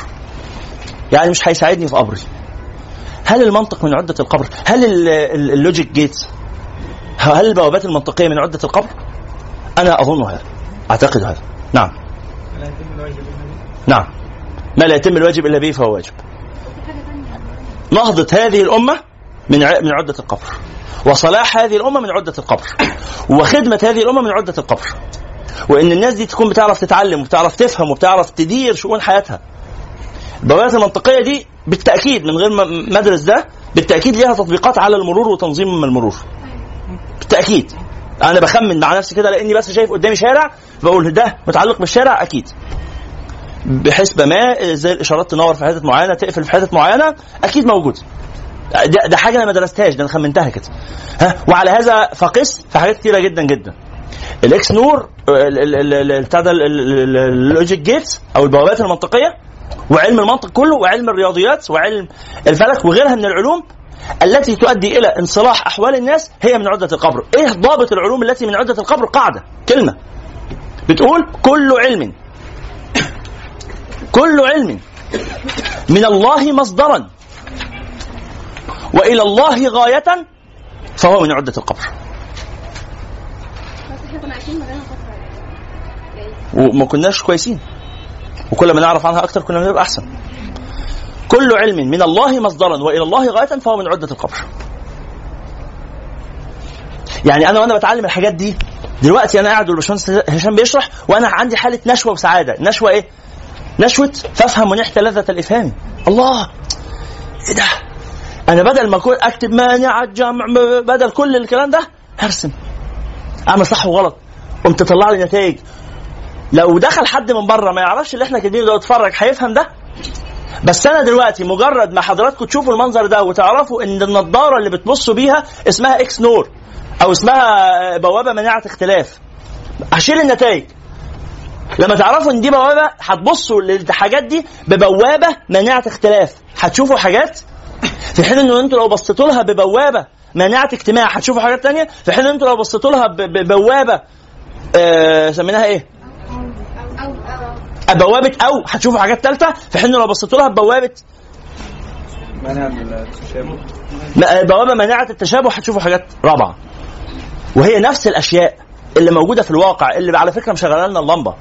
يعني مش هيساعدني في قبري. هل المنطق من عدة القبر؟ هل ال- ال- ال logic gates؟ هل البوابات المنطقية من عدة القبر؟ أنا اظن هذا أعتقد هذا. نعم. نعم. ما لا يتم الواجب إلا به فهو واجب. نهضة هذه الأمة من من عدة القبر. وصلاح هذه الأمة من عدة القبر. وخدمة هذه الأمة من عدة القبر. وإن الناس دي تكون بتعرف تتعلم وبتعرف تفهم وبتعرف تدير شؤون حياتها. البوابات المنطقية دي بالتأكيد من غير ما أدرس ده بالتأكيد ليها تطبيقات على المرور وتنظيم المرور. بالتأكيد. أنا بخمن مع نفسي كده لأني بس شايف قدامي شارع بقول ده متعلق بالشارع أكيد. بحسبة ما زي الإشارات تنور في حتت معينة تقفل في حتت معينة أكيد موجود. ده, ده حاجة أنا ما درستهاش ده أنا خمنتها كده. ها؟ وعلى هذا فقس في حاجات كتيرة جدا جدا. ال XNOR بتاع ده ال- ال- ال- ال logic gates أو البوابات المنطقية وعلم المنطق كله وعلم الرياضيات وعلم الفلك وغيرها من العلوم التي تؤدي إلى انصلاح أحوال الناس هي من عدة القبر. إيه ضابط العلوم التي من عدة القبر؟ قاعدة كلمة بتقول كل علم كل علم من الله مصدرا وإلى الله غاية فهو من عدة القبر. وما كناش كويسين وكل ما نعرف عنها أكثر كل ما نبقى أحسن. كل علم من الله مصدرا وإلى الله غاية فهو من عدة القبر. يعني أنا وأنا بتعلم الحاجات دي دلوقتي أنا قاعد والباشمهندس هشام بيشرح وأنا عندي حالة نشوة وسعادة. نشوة إيه؟ نشوة فافهم ونحت لذة الإفهام. الله! إيه ده؟ أنا بدل ما أكون أكتب مانع الجمع بدل كل الكلام ده هرسم أعمل صح وغلط. قمت تطلع لي نتائج. لو دخل حد من بره ما يعرفش اللي إحنا كاتبينه ده يتفرج هيفهم ده؟ بس أنا دلوقتي مجرد ما حضراتكم تشوفوا المنظر ده وتعرفوا إن النضارة اللي بتبصوا بيها اسمها إكس نور أو اسمها بوابة مناعة اختلاف. هشيل النتائج. لما تعرفوا إن دي بوابة هتبصوا للحاجات دي ببوابة مناعة اختلاف. هتشوفوا حاجات؟ في حين ان أنتوا لو بصيتوا لها ببوابة مناعة اجتماع هتشوفوا حاجات تانية؟ في حين ان إنتوا لو بصيتوا لها ببوابة آه سميناها إيه؟ بوابه أو. هتشوفوا حاجات ثالثه في حين لو بصيتوا لها ببوابه منع التشابه م- بوابة مناعة التشابه هتشوفوا حاجات رابعة. وهي نفس الأشياء اللي موجودة في الواقع اللي على فكرة مشغلة لنا اللمبة.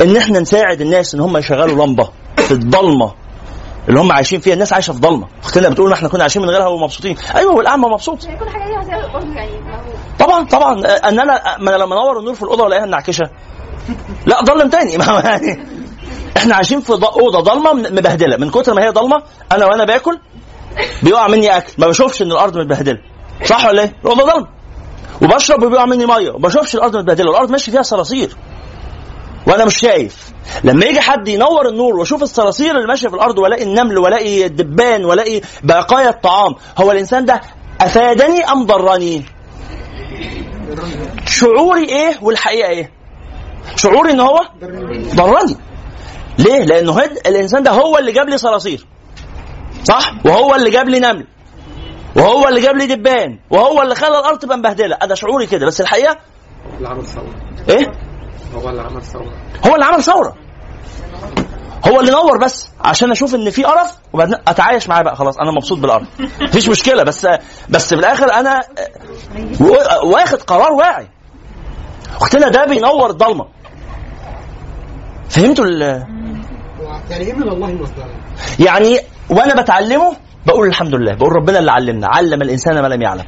إن إحنا نساعد الناس إن هم يشغلوا لمبة في الضلمة اللي هم عايشين فيها. الناس عايشة في ضلمة. أختنا بتقول ما إحنا كنا عايشين من غيرها ومبسوطين. أيوه والأعمى مبسوط. يعني. طبعا طبعا. آه، ان أنا ما أنا لما انور النور في الأوضة والاقيها منعكشه لا ضلم تاني. ما يعني إحنا عايشين في أوضة ضلمه مبهدلة. من كتر ما هي ضلمه أنا وأنا باكل بيقع مني أكل. ما بشوفش إن الأرض متبهدلة. صح ولا إيه؟ الاوضه ضلمه وبشرب وبيقع مني مية. وما بشوفش الأرض متبهدلة. الأرض ماشي فيها صراصير. وأنا مش شايف. لما يجي حد ينور النور واشوف الصراصير اللي ماشية في الأرض وألاقي النمل وألاقي الدبان وألاقي بقايا الطعام هو الإنسان ده أفادني أم ضرني؟ شعوري إيه والحقيقة إيه؟ شعوري إن هو ضرني. ليه؟ لأنه هد الإنسان ده هو اللي جاب لي صراصير. صح؟ وهو اللي جاب لي نمل. وهو اللي جاب لي دبان. وهو اللي خلى الأرض تبقى مبهدله ده شعوري كده. بس الحقيقة اللي عمل ثورة. إيه؟ هو اللي عمل ثورة. هو اللي عمل ثورة. هو اللي نور بس. عشان أشوف إن في قرف وبعدين أتعايش معاه بقى. خلاص أنا مبسوط بالقرف. مفيش مشكلة. بس بس في الآخر أنا واخد قرار واعي. اختنا ده بينور الضلمة. فهمتوا ال- الله؟ يعني وأنا بتعلمه بقول الحمد لله بقول ربنا اللي علمنا علم الإنسان ما لم يعلم.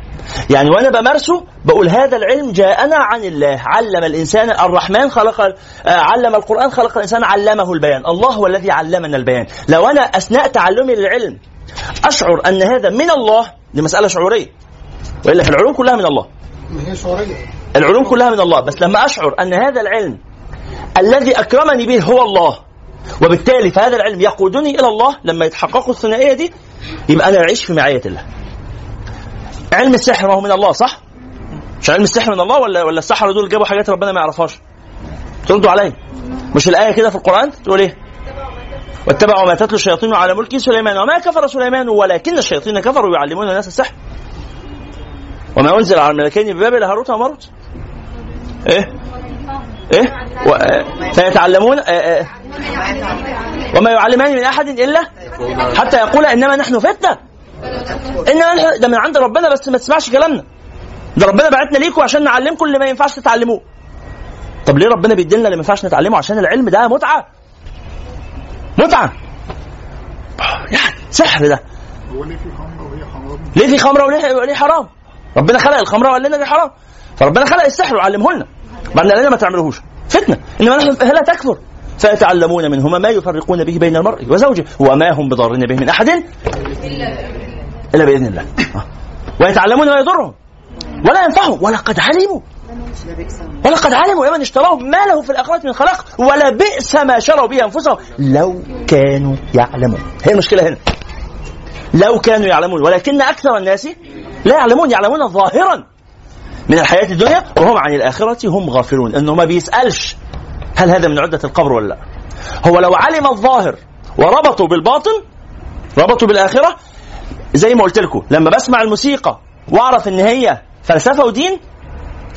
يعني وأنا بمارسه بقول هذا العلم جاءنا عن الله علم الإنسان الرحمن خلق آه، علم القرآن خلق الإنسان علمه البيان. الله هو الذي علمنا البيان. لو أنا أثناء تعلمي للعلم أشعر أن هذا من الله دي مسألة شعورية. وإلا في العلوم كلها من الله. ما هي شعورية. العلوم كلها من الله بس لما أشعر أن هذا العلم الذي أكرمني به هو الله وبالتالي فهذا العلم يقودني إلى الله لما يتحققوا الثنائية دي يبقى أنا أعيش في معية الله. علم السحر هو من الله صح؟ مش علم السحر من الله ولا ولا السحرة دول جابوا حاجات ربنا ما يعرفهاش؟ تردوا عليا مش الآية كده في القرآن تقول إيه؟ واتبعوا ما تتلو الشياطين على ملك سليمان وما كفر سليمان ولكن الشياطين كفروا يعلمون الناس السحر. وما أنزل على الملكين ببابل هاروت وماروت. إيه؟ إيه؟ و... فيتعلمون آه، آه، وما يعلمان من أحد إلا حتى يقول إنما نحن فتنة. إنما نحن ده من عند ربنا بس ما تسمعش كلامنا. ده ربنا بعتنا ليكم عشان نعلمكم اللي ما ينفعش تتعلموه. طب ليه ربنا بيدينا اللي ما ينفعش نتعلمه؟ عشان العلم ده متعة. متعة. يعني سحر ده. ليه في خمرة وليه حرام؟ ربنا خلق الخمرة وقال لنا دي حرام. فربنا خلق السحر وعلمه لنا. قال لنا ما تعملوهوش. فتنة. إنما نحن لا تكفر. فيتعلمون منهما ما يفرقون به بين المرء وزوجه وما هم بضارين به من أحد إلا بإذن الله. آه. ويتعلمون ما يضرهم. ولا ينفعهم. ولقد علموا. ولقد علموا. لمن اشتراه ما له في الآخرة من خلاق ولا بئس ما شروا به أنفسهم. لو كانوا يعلمون. هي المشكلة هنا. لو كانوا يعلمون. ولكن أكثر الناس لا يعلمون. يعلمون ظاهرا. من الحياة الدنيا وهم عن الآخرة هم غافلون. إنه ما بيسألش هل هذا من عدة القبر ولا لا. هو لو علم الظاهر وربطوا بالباطن ربطوا بالآخرة زي ما قلت لكم لما بسمع الموسيقى وأعرف إن هي فلسفة ودين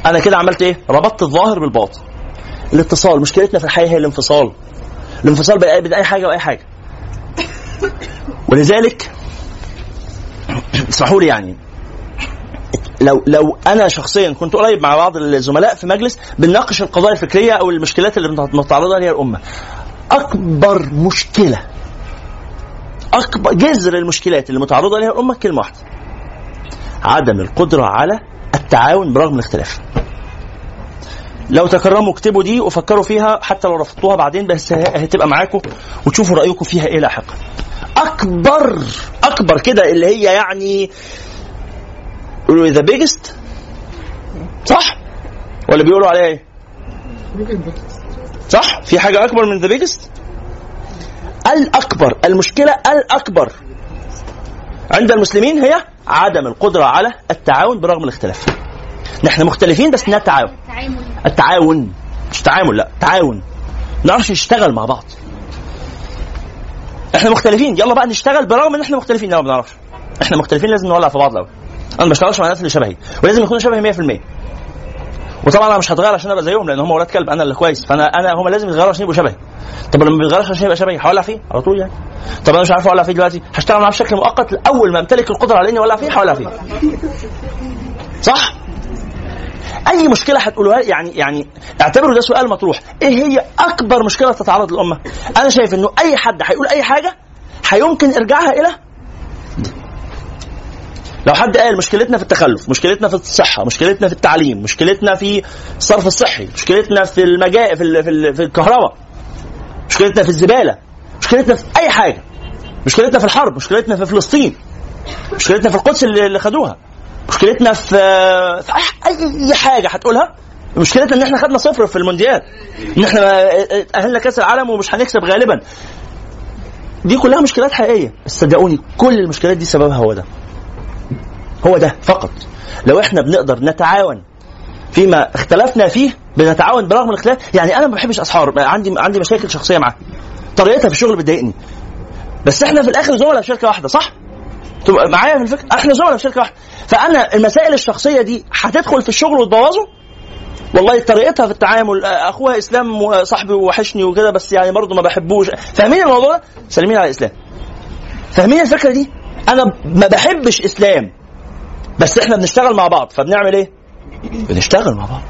أنا كده عملت إيه؟ ربطت الظاهر بالباطن. الاتصال مشكلتنا في الحياة هي الانفصال. الانفصال بين اي حاجة وأي حاجة. ولذلك اسمحوا لي يعني لو لو أنا شخصيا كنت قريب مع بعض الزملاء في مجلس بنناقش القضايا الفكرية أو المشكلات اللي متعرضة لها الأمة. أكبر مشكلة أكبر جذر المشكلات اللي متعرضة لها الأمة كلمة واحدة عدم القدرة على التعاون برغم الاختلاف. لو تكرموا اكتبوا دي وفكروا فيها حتى لو رفضتوها بعدين بس هتبقى معاكم وتشوفوا رأيكم فيها إيه لاحقا اكبر أكبر كده اللي هي يعني يقولوا the biggest صح؟ ولا بيقولوا عليها إيه؟ صح؟ في حاجة أكبر من the biggest الأكبر المشكلة الأكبر عند المسلمين هي عدم القدرة على التعاون برغم الاختلاف. نحن مختلفين بس نتعاون التعاون. مش تعامل لا تعاون. نعرفش نشتغل مع بعض. إحنا مختلفين. يلا بقى نشتغل برغم إن إحنا مختلفين. لا ما بنعرفش إحنا مختلفين لازم نولع في بعض الأول. أنا ما بشتغلش مع الناس اللي شبهي ولازم يكونوا شبهي 100% وطبعا أنا مش هتغير عشان أبقى زيهم لأن هم ولاد كلب أنا اللي كويس. فأنا أنا هم لازم يتغيروا عشان يبقوا شبهي. طب لما بيتغيرش عشان يبقى شبهي هولع فيه؟ على طول يعني. طب أنا مش عارف أولع فيه دلوقتي هشتغل معاه بشكل مؤقت اول ما امتلك القدرة على إني أولع فيه هولع فيه. صح؟ أي مشكلة هتقولوها؟ يعني يعني اعتبروا ده سؤال مطروح. إيه هي أكبر مشكلة تتعرض للأمة؟ أنا شايف إنه أي حد هيقول أي حاجة هيمكن إرجاعها إلى لو حد قال مشكلتنا في التخلف مشكلتنا في الصحه مشكلتنا في التعليم مشكلتنا في الصرف الصحي مشكلتنا في المجا في ال... في, ال... في الكهرباء مشكلتنا في الزباله مشكلتنا في اي حاجة مشكلتنا في الحرب مشكلتنا في فلسطين مشكلتنا في القدس اللي خدوها مشكلتنا في في اي حاجة هتقولها مشكلتنا ان إحنا خدنا صفر في المونديال ان إحنا اهلنا كاس العالم ومش هنكسب غالبا دي كلها مشكلات حقيقيه صدقوني كل المشكلات دي سببها هو ده هو ده فقط. لو إحنا بنقدر نتعاون فيما اختلفنا فيه بنتعاون برغم الاختلاف. يعني أنا ما بحبش اسحار عندي عندي مشاكل شخصية معاه طريقتها في الشغل بتضايقني. بس إحنا في الآخر زملاء في شركة واحدة صح؟ تبقى معايا في الفكرة؟ إحنا زملاء في شركة واحدة. فأنا المسائل الشخصية دي هتدخل في الشغل وتبوظه؟ والله طريقتها في التعامل آه، اخوها إسلام وصاحبي وحشني وكده بس يعني برضه ما بحبوش. فاهمين الموضوع ده؟ سالمين على الإسلام. فاهمين الفكرة دي؟ أنا ما بحبش إسلام. بس إحنا بنشتغل مع بعض فبنعمل إيه؟ بنشتغل مع بعض.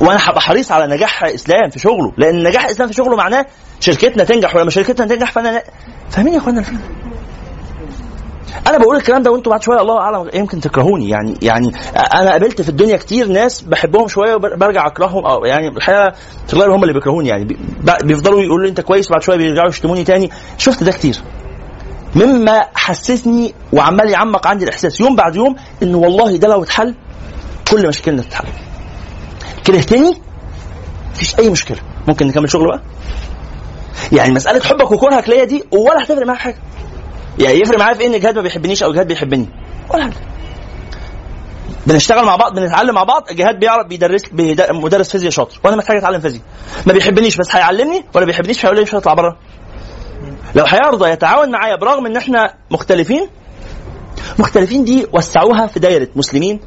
وأنا هبقى حريص على نجاح إسلام في شغله لأن نجاح إسلام في شغله معناه شركتنا تنجح ولما شركتنا تنجح فأنا فاهمين يا إخوانا؟ الفكرة؟ أنا بقول الكلام ده وأنتم بعد شوية الله أعلم يمكن تكرهوني. يعني يعني أنا قابلت في الدنيا كتير ناس بحبهم شوية وبرجع أكرههم أو يعني الحقيقة في الغالب هم اللي بيكرهوني. يعني بي- بيفضلوا يقولوا لي أنت كويس وبعد شوية بيرجعوا يشتموني تاني. شفت ده كتير. مما حسسني وعمال يعمق عندي الإحساس. يوم بعد يوم ان والله ده لو اتحل كل مشاكلنا تتحل. كرهتني مفيش أي مشكلة. ممكن نكمل شغل بقى؟ يعني مسألة حبك وكرهك ليا دي ولا هتفرق معايا حاجة. يعني يفرق معايا في إن جهاد ما بيحبنيش أو جهاد بيحبني. ولا حاجة بنشتغل مع بعض بنتعلم مع بعض جهاد بيعرف بيدرس بيد- مدرس فيزياء شاطر. وأنا محتاج أتعلم فيزياء. ما بيحبنيش بس هيعلمني ولا بيحبنيش هيقول لي مش هطلع بره. لو هيرضى يتعاون معايا برغم إن إحنا مختلفين؟ مختلفين دي وسعوها في دايرة مسلمين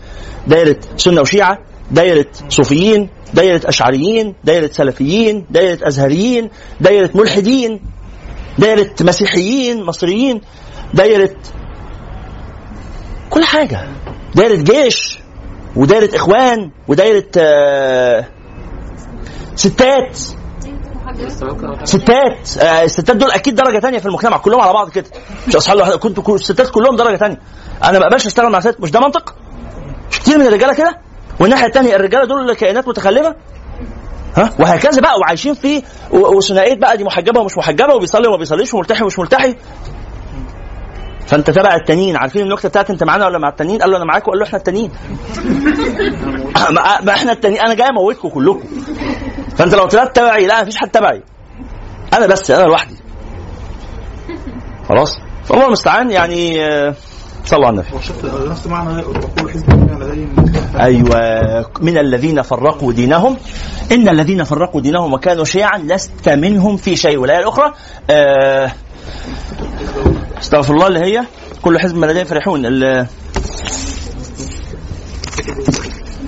دايرة سنة وشيعة دايرة صوفيين دايرة أشعريين دايرة سلفيين دايرة أزهريين دايرة ملحدين دايرة مسيحيين مصريين دايرة كل حاجة دايرة جيش ودايرة إخوان ودايرة آه، ستات. ستات آه، الستات دول أكيد درجة تانية في المجتمع كلهم على بعض كده. مش أصحاب لوحدهم كنتوا كل- الستات كلهم درجة تانية. أنا ما أقبلش أشتغل مع ست مش ده منطق؟ مش كتير من الرجالة كده؟ والناحية الثانية الرجالة دول كائنات متخلفة؟ ها؟ وهكذا بقى وعايشين في وثنائية بقى دي محجبة ومش محجبة وبيصلي وما بيصليش وملتحي ومش ملتحي فأنت تبع التانيين عارفين النكتة بتاعت أنت معانا ولا مع التانيين؟ قال له أنا معاكم قال له إحنا التانيين. ما إحنا التانيين أنا جاي اموتكم كلكم فأنت لو طلعت تبعي لا مفيش حد تبعي. أنا بس أنا لوحدي. خلاص؟ فالله المستعان يعني آه، صلوا على النبي. نفس معنى أيوه. من الذين فرقوا دينهم. إن الذين فرقوا دينهم وكانوا شيعا لست منهم في شيء. والآية الأخرى آه، استغفر الله اللي هي كل حزب لديهم فرحون.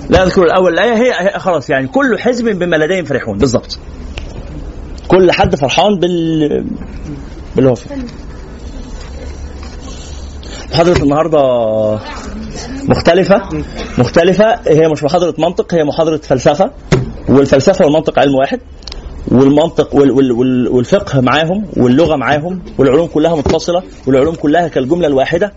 لا أذكر الأول الايه هي, خلاص يعني كل حزب بما لديهم فرحون. بالضبط. كل حد فرحان بال باللي هو محاضرة النهارده مختلفة مختلفة. هي مش محاضرة منطق هي محاضرة فلسفة. والفلسفة والمنطق علم واحد. والمنطق وال وال وال والفقه معاهم واللغة معاهم والعلوم كلها متصلة والعلوم كلها كالجملة الواحدة.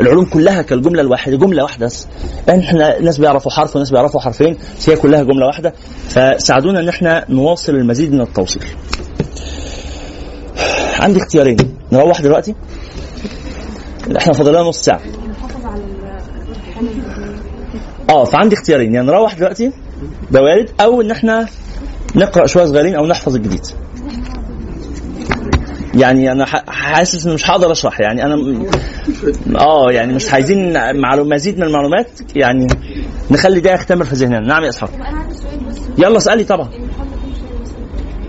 العلوم كلها كالجملة الواحدة جملة واحدة بس. إحنا ناس بيعرفوا حرف وناس بيعرفوا حرفين بس هي كلها جملة واحدة. فساعدونا إن إحنا نواصل المزيد من التوصيل. عندي اختيارين. نروح دلوقتي؟ إحنا فاضل لنا نص ساعة. آه فعندي اختيارين. يعني نروح دلوقتي ده وارد أو إن إحنا نقرأ شوية صغيرين أو نحفظ الجديد. يعني أنا ح- حاسس ان مش هقدر أشرح. يعني أنا آه يعني مش عايزين معلوم مزيد من المعلومات يعني نخلي ده يختمر في ذهننا. نعم يا اصحاب طب أنا عندي سؤال بس. يلا اسألي طبعا.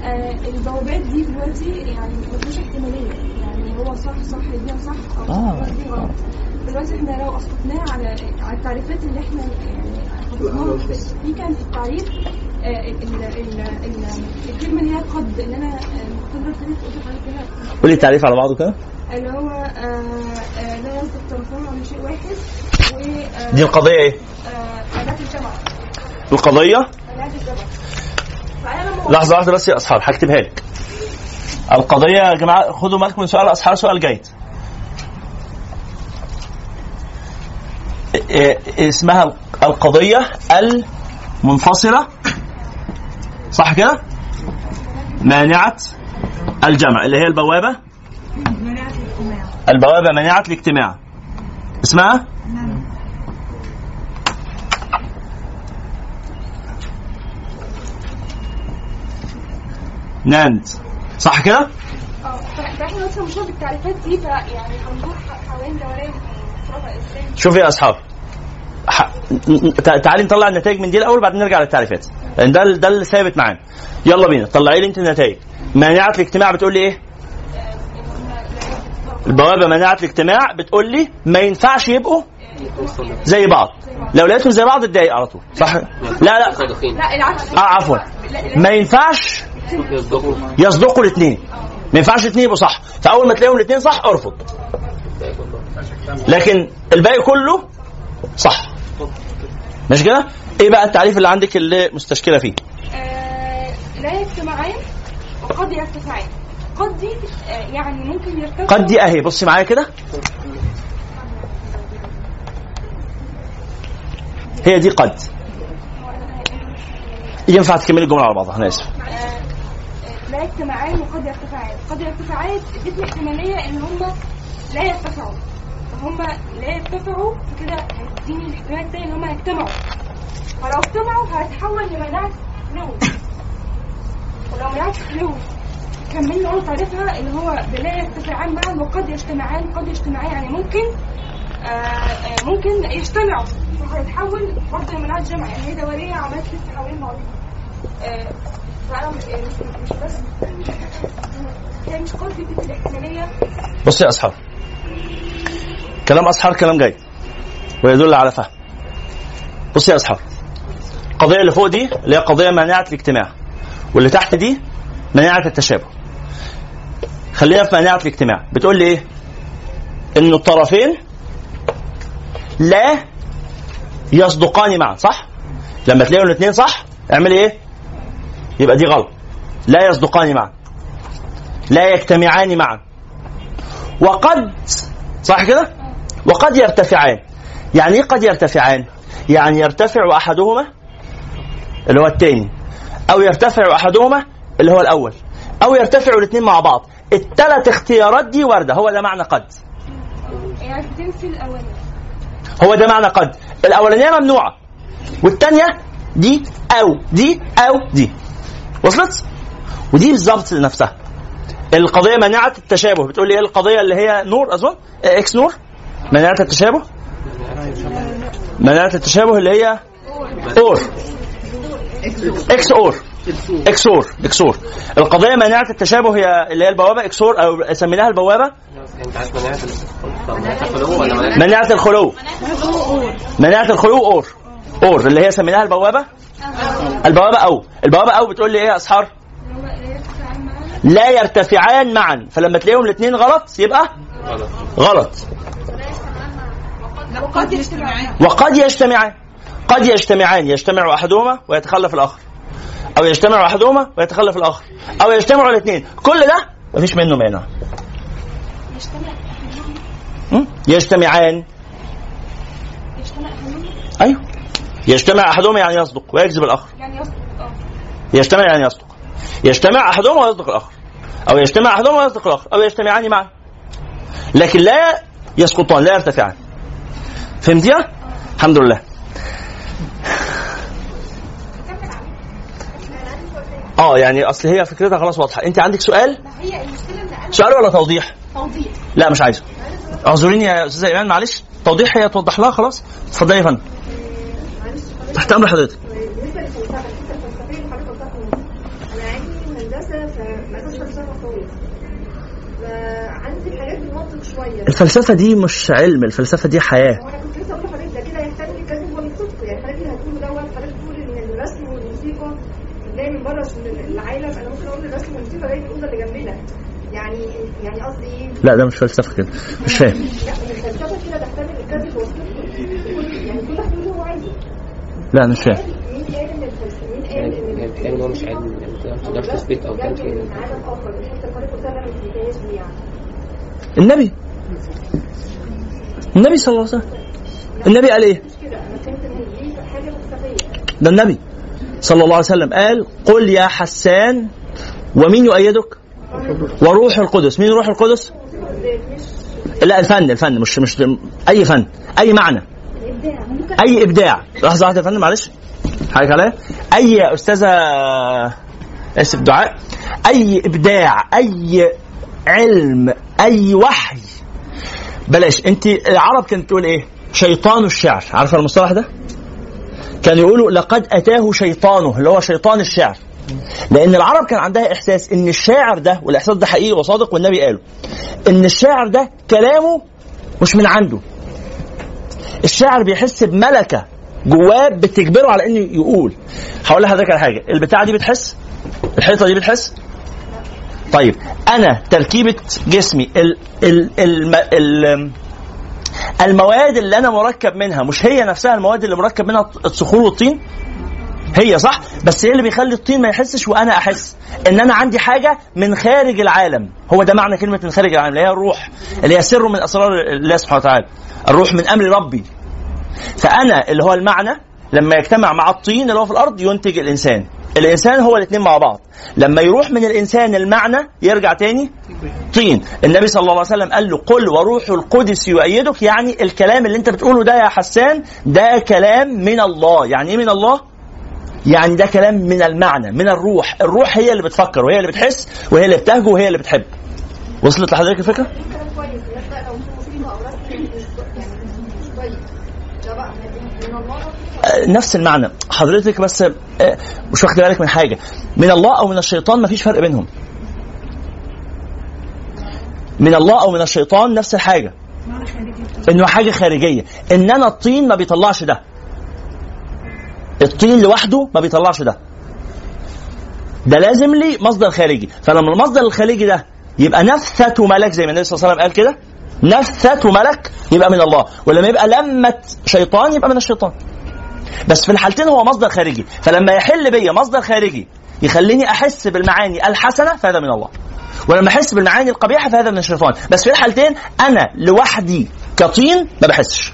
آه البوابات دي دلوقتي يعني مفيش احتمالية. يعني هو صح صح دي صح أو آه. دلوقتي إحنا لو اسقطناه على على التعريفات اللي إحنا يعني في- كان في التعريف ال ال ال الكلمة اللي هي قد اللي أنا كده قولي التعريف على بعضه كده. اللي هو آه آه لا يصدق طرفان على شيء واحد و آه، دي القضية إيه؟ آلات الجمع القضية؟ آلات الجمع لحظة واحدة بس يا أصحاب هكتبها لك. القضية يا جماعة خدوا بالكم من سؤال أصحاب سؤال جيد إيه- إيه اسمها القضية المنفصلة. صح كده؟ مانعة الجمع. اللي هي البوابة؟ البوابة مانعة الاجتماع. اسمها؟ ناند صح كده؟ آه فاحنا مثلا مش التعريفات دي فيعني هندور ح- حوالين إزاي شوفي يا أصحاب. تعالي نطلع النتائج من دي الأول بعدين نرجع للتعريفات. لأن ده ده اللي ثابت معانا. يلا بينا طلعي لي انت النتائج. مانعه الاجتماع بتقول لي إيه؟ البوابة مانعه الاجتماع بتقول لي ما ينفعش يبقوا زي بعض. لو لقيتهم زي بعض اتضايق على طول صح؟ لا لا. آه عفوا. ما ينفعش يصدقوا الاثنين ما ينفعش الاثنين يبقوا صح. فأول ما تلاقيهم الاثنين صح أرفض. لكن الباقي كله صح. مش كده؟ إيه بقى التعريف اللي عندك اللي مستشكلة فيه؟ آه لا يجتمعان وقد يرتفعان قد دي آه يعني ممكن يرتفع. قد دي اهي بصي معايا كده. هي دي قد. ينفع تكملي الجملة على بعضها أنا آسف. لا يجتمعان وقد يرتفعان قد يرتفعان ادتني احتمالية إن هم لا يرتفعوا فهم لا يرتفعوا فكده هيديني الاحتمال التاني إن هم يجتمعوا فلو اجتمعوا هيتحول لمناعه فلوس. ولو مناعه فلوس. كملنا نقول تعريفها اللي هو لا يرتفعان معا وقد يجتمعان قد يجتمعان يعني ممكن آه آه ممكن يجتمعوا. فهيتحول برضه لمناعه جمع. يعني هي دورية عملت لسه حوالين بعضها آه، فأنا مش بس هي مش قد دي الاحتمالية. بصي يا أصحاب. كلام أصحاب كلام جيد ويدل على فهم. بصي يا أصحاب القضية اللي فوق دي اللي هي قضية مانعة الاجتماع واللي تحت دي مانعة التشابه. خلينا في مانعة الاجتماع. بتقول لي إيه؟ إن الطرفين لا يصدقان معا صح؟ لما تلاقيهم الاثنين صح اعمل إيه؟ يبقى دي غلط. لا يصدقان معا. لا يجتمعان معا. وقد صح كده؟ وقد يرتفعان. يعني إيه قد يرتفعان؟ يعني يرتفع أحدهما اللي هو الثاني أو يرتفع أحدهما اللي هو الأول أو يرتفعوا الاثنين مع بعض. الثلاث اختيارات دي واردة. هو ده معنى قد. هو ده معنى قد. الأولانية ممنوعة والثانيه دي أو دي أو دي. وصلت؟ ودي بالظبط نفسها. القضية مناعه التشابه. بتقول لي إيه القضية اللي هي NOR؟ أظن. آه، XNOR؟ مناعه التشابه؟ مناعه التشابه اللي هي OR. XOR. XOR XOR القضية مناعه التشابه هي اللي هي البوابة. XOR أو سميناها البوابة. مناعة مناعة مناعه الخلو. مناعه الخلو OR. OR. اللي هي سميناها البوابة. البوابة أو. البوابة أو بتقول لي إيه يا أسحار؟ لا يرتفعان معا. فلما تلاقيهم الاثنين غلط يبقى غلط. وقد يجتمعان. وقد يجتمعان. قد يجتمعان. يجتمع أحدهما ويتخلف الآخر. أو يجتمع أحدهما ويتخلف الآخر. أو يجتمع الاثنين. كل ده مفيش منه مانع? يجتمعان. أيوه. يجتمع أحدهما يعني يصدق ويكذب الآخر. يعني يصدق آه. يجتمع يعني يصدق. يجتمع أحدهما ويصدق الآخر. أو يجتمع أحدهما ويصدق الآخر. أو يجتمعان معا. لكن لا يسقطان لا يرتفعان. فهمتيها؟ الحمد لله. آه يعني أصل هي فكرتها خلاص واضحة. أنت عندك سؤال؟ سؤال ولا توضيح؟ توضيح. لا مش عايزه. اعذريني يا أستاذة إيمان معلش. توضيح هي توضح لها خلاص؟ اتفضلي يا فندم. تحت أمر حضرتك بالنسبة للفلسفه الفكرة الفلسفيه اللي حضرتك قلتها في النص. أنا عندي هندسه فمدرسه فلسفه خالص فعندي الحاجات بالمنطق شوية. الفلسفة دي مش علم الفلسفة دي حياة. وأنا كنت لسه أقول لحضرتك ده كده الكذب والصدق يعني حضرتك اللي هتقوله دوت حضرتك إن الرسم والموسيقى جاي من بره العالم أنا ممكن أقول الرسم والموسيقى جاي من الأوضة اللي جنبنا. يعني يعني قصدي إيه؟ لا ده مش فلسفة كده. مش فاهم. لا الفلسفة كده تحتمل كل- يعني كل واحد يقول اللي هو عايزه لا مش فاهم. النبي. النبي صلى الله عليه وسلم. النبي قال إيه؟ ده النبي صلى الله عليه وسلم قال قل يا حسان ومين يؤيدك؟ وروح القدس. مين روح القدس؟ لا الفن الفن مش مش أي فن أي معنى. أي إبداع؟ لحظة واحدة يا فندم معلش. حضرتك عليا؟ أي أستاذة آسف دعاء. أي إبداع أي علم أي وحي؟ بلاش. أنت العرب كانت تقول إيه؟ شيطان الشعر. عارفة المصطلح ده؟ كانوا يقولوا لقد أتاه شيطانه اللي هو شيطان الشعر. لأن العرب كان عندها إحساس إن الشاعر ده والإحساس ده حقيقي وصادق والنبي قاله إن الشاعر ده كلامه مش من عنده. الشاعر بيحس بملكة جواه بتجبره على إنه يقول. هقول لحضرتك على حاجة. البتاعة دي بتحس؟ الحيطة دي بتحس؟ طيب أنا تركيبة جسمي ال ال ال ال المواد اللي أنا مركب منها مش هي نفسها المواد اللي مركب منها الصخور والطين؟ هي صح؟ بس إيه اللي بيخلي الطين ما يحسش وأنا أحس؟ إن أنا عندي حاجة من خارج العالم. هو ده معنى كلمة من خارج العالم اللي هي الروح اللي هي سر من أسرار الله سبحانه وتعالى. الروح من أمر ربي. فأنا اللي هو المعنى لما يجتمع مع الطين اللي هو في الأرض ينتج الإنسان. الإنسان هو الاثنين مع بعض. لما يروح من الإنسان المعنى يرجع تاني طين. النبي صلى الله عليه وسلم قال له قل وروح القدس يؤيدك يعني الكلام اللي أنت بتقوله ده يا حسان ده كلام من الله. يعني إيه من الله؟ يعني ده كلام من المعنى من الروح. الروح هي اللي بتفكر وهي اللي بتحس وهي اللي بتهجو وهي اللي بتحب. وصلت لحضرتك الفكرة؟ آه، نفس المعنى. حضرتك بس آه، مش واخد بالك من حاجة. من الله أو من الشيطان مفيش فرق بينهم. من الله أو من الشيطان نفس الحاجة. إنه حاجة خارجية. إن أنا الطين ما بيطلعش ده. الطين لوحده ما بيطلعش ده. ده لازم لي مصدر خارجي. فلما المصدر الخارجي ده يبقى نفثة ملك زي ما النبي صلى الله عليه وسلم قال كده نفثة ملك يبقى من الله. ولما يبقى لمة شيطان يبقى من الشيطان. بس في الحالتين هو مصدر خارجي. فلما يحل بيا مصدر خارجي يخليني أحس بالمعاني الحسنة فهذا من الله. ولما أحس بالمعاني القبيحة فهذا من الشيطان. بس في الحالتين أنا لوحدي كطين ما بحسش.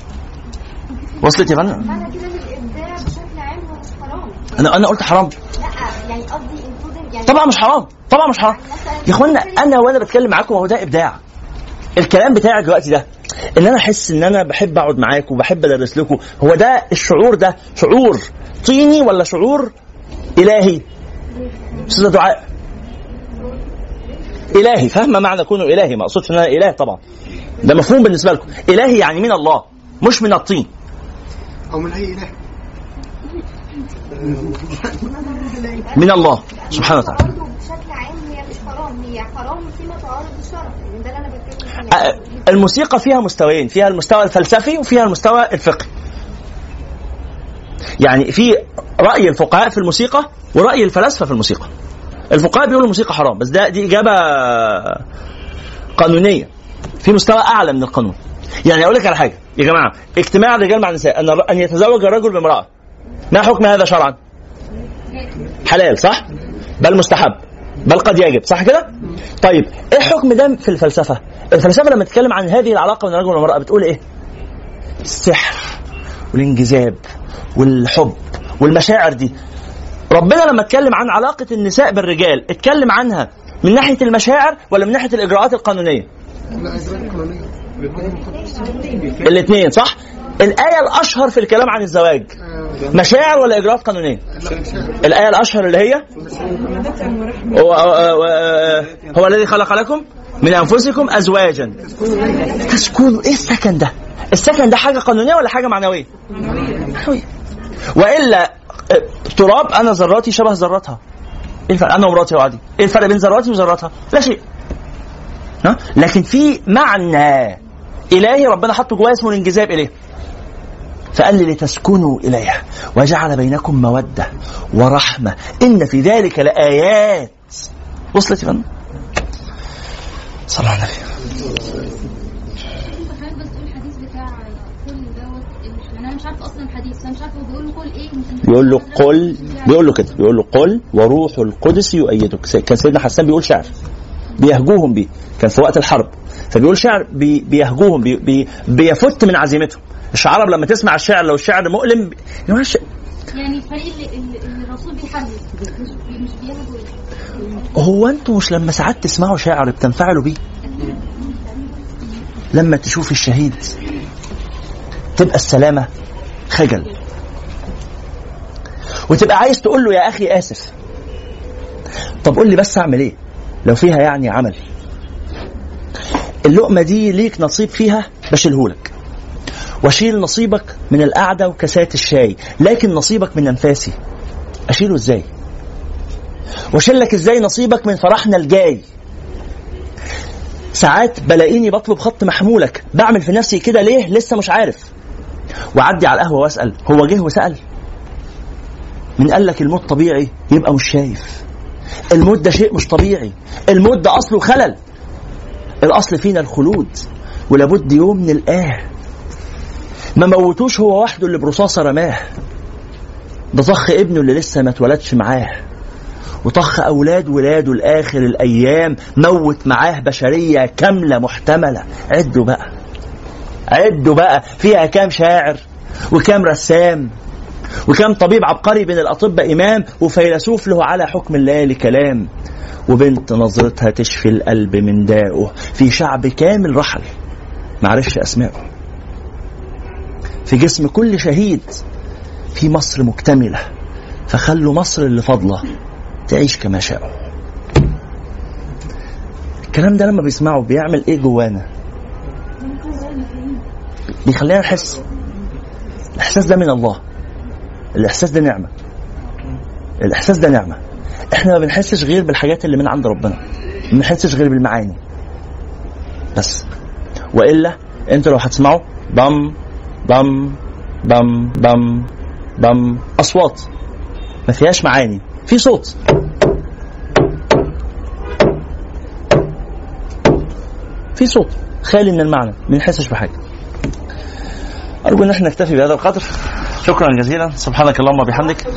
وصلت يا فندم معنى كده ان الابداع بشكل عام هو مش حرام أنا أنا قلت حرام. يعني قصدي طبعا مش حرام. طبعا مش حرام. يا إخوانا أنا وأنا بتكلم معاكم هو ده إبداع. الكلام بتاعي دلوقتي ده إن أنا أحس إن أنا بحب أقعد معاكم وبحب أدرس لكم هو ده الشعور ده شعور طيني ولا شعور إلهي؟ أستاذة دعاء. إلهي فاهمة معنى كونه إلهي؟ ما أقصدش إن أنا إله طبعا. ده مفهوم بالنسبة لكم. إلهي يعني من الله مش من الطين. أو من أي إله. من الله سبحانه وتعالى. بشكل عام هي مش حرام هي حرام فيما تعارض الشرع يعني ده اللي أنا بتكلم فيه. الموسيقى فيها مستويين فيها المستوى الفلسفي وفيها المستوى الفقهي. يعني في رأي الفقهاء في الموسيقى ورأي الفلاسفة في الموسيقى. الفقهاء بيقولوا الموسيقى حرام بس ده دي إجابة قانونية. في مستوى أعلى من القانون. يعني أقول لك على حاجة يا جماعة اجتماع الرجال مع النساء أن أن يتزوج الرجل بامرأة. ما حكم هذا شرعا؟ حلال صح؟ بل مستحب بل قد يجب صح كده؟ طيب إيه حكم ده في الفلسفة؟ الفلسفة لما تتكلم عن هذه العلاقة بين الرجل والمراه بتقول إيه؟ سحر والانجذاب والحب والمشاعر دي ربنا لما اتكلم عن علاقة النساء بالرجال اتكلم عنها من ناحية المشاعر ولا من لا إجراءات قانونية الاثنين صح الآية الأشهر في الكلام عن الزواج. مشاعر ولا إجراءات قانونية؟ الآية الأشهر اللي هي؟ هو, هو, الذي خلق لكم من أنفسكم أزواجا. تسكنوا إيه السكن ده؟ السكن ده حاجة قانونية ولا حاجة معنوية؟ معنوية. وإلا تراب أنا ذراتي شبه ذراتها. إيه الفرق؟ أنا ومراتي وعادي إيه الفرق بين ذراتي وذراتها؟ لا شيء. ها؟ لكن في معنى إلهي ربنا حطه جوايا اسمه الانجذاب إليه. فقال لي لتسكنوا إليها وجعل بينكم مودة ورحمة. إن في ذلك لآيات. وصلت يا فندم؟ صلى مش عارفة هو بيقول له كل إيه؟ بيقول له قل بيقول له كده. بيقول له قل وروح القدس يؤيدك. كان سيدنا حسان بيقول شعر. بيهجوهم بيه. كان في وقت الحرب. فبيقول شعر. بي بيهجوهم. بي بي بيفت من عزيمتهم. العرب لما تسمع الشعر لو الشعر مؤلم يعني يعني الفريق اللي, الرسول بيحرك مش مش بيهجو هو أنتوا مش لما ساعات تسمعوا شعر بتنفعلوا بيه؟ لما تشوف الشهيد تبقى السلامة خجل. وتبقى عايز تقول له يا أخي آسف. طب قول لي بس أعمل إيه؟ لو فيها يعني عمل. اللقمة دي ليك نصيب فيها بشيلهولك. واشيل نصيبك من القعدة وكاسات الشاي لكن نصيبك من أنفاسي. أشيله إزاي؟ واشيل لك إزاي نصيبك من فرحنا الجاي؟ ساعات بلاقيني بطلب خط محمولك بعمل في نفسي كده ليه؟ لسه مش عارف. وعدي على القهوة وأسأل هو جه وسأل. من قال لك الموت طبيعي يبقى مش شايف. الموت ده شيء مش طبيعي. الموت ده أصله خلل. الأصل فينا الخلود ولابد يوم نلقاه. ما موتوش هو وحده اللي برصاصة رماه. ده طخ ابنه اللي لسه ما اتولدش معاه. وطخ أولاد ولاده لآخر الأيام موت معاه بشرية كاملة محتملة. عدوا بقى. عدوا بقى. فيها كام شاعر وكام رسام وكام طبيب عبقري بين الأطباء إمام وفيلسوف له على حكم الليالي كلام وبنت نظرتها تشفي القلب من دائه في شعب كامل رحل. معرفش اسمائه في جسم كل شهيد في مصر مكتملة فخلوا مصر اللي فاضلة تعيش كما شاءوا. الكلام ده لما بيسمعه بيعمل إيه جوانا؟ بيخلينا نحس. الإحساس ده من الله. الإحساس ده نعمة. الإحساس ده نعمة. إحنا ما بنحسش غير بالحاجات اللي من عند ربنا. ما بنحسش غير بالمعاني. بس. وإلا أنتوا لو هتسمعوا بم بم بم بم بم أصوات. ما فيهاش معاني. في صوت. في صوت. خالي من المعنى. ما نحسش بحاجة. أرجو إن إحنا نكتفي بهذا القدر. شكرا جزيلا. سبحانك اللهم وبحمدك.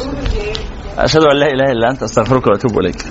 أشهد أن لا إله إلا أنت. أستغفرك وأتوب إليك.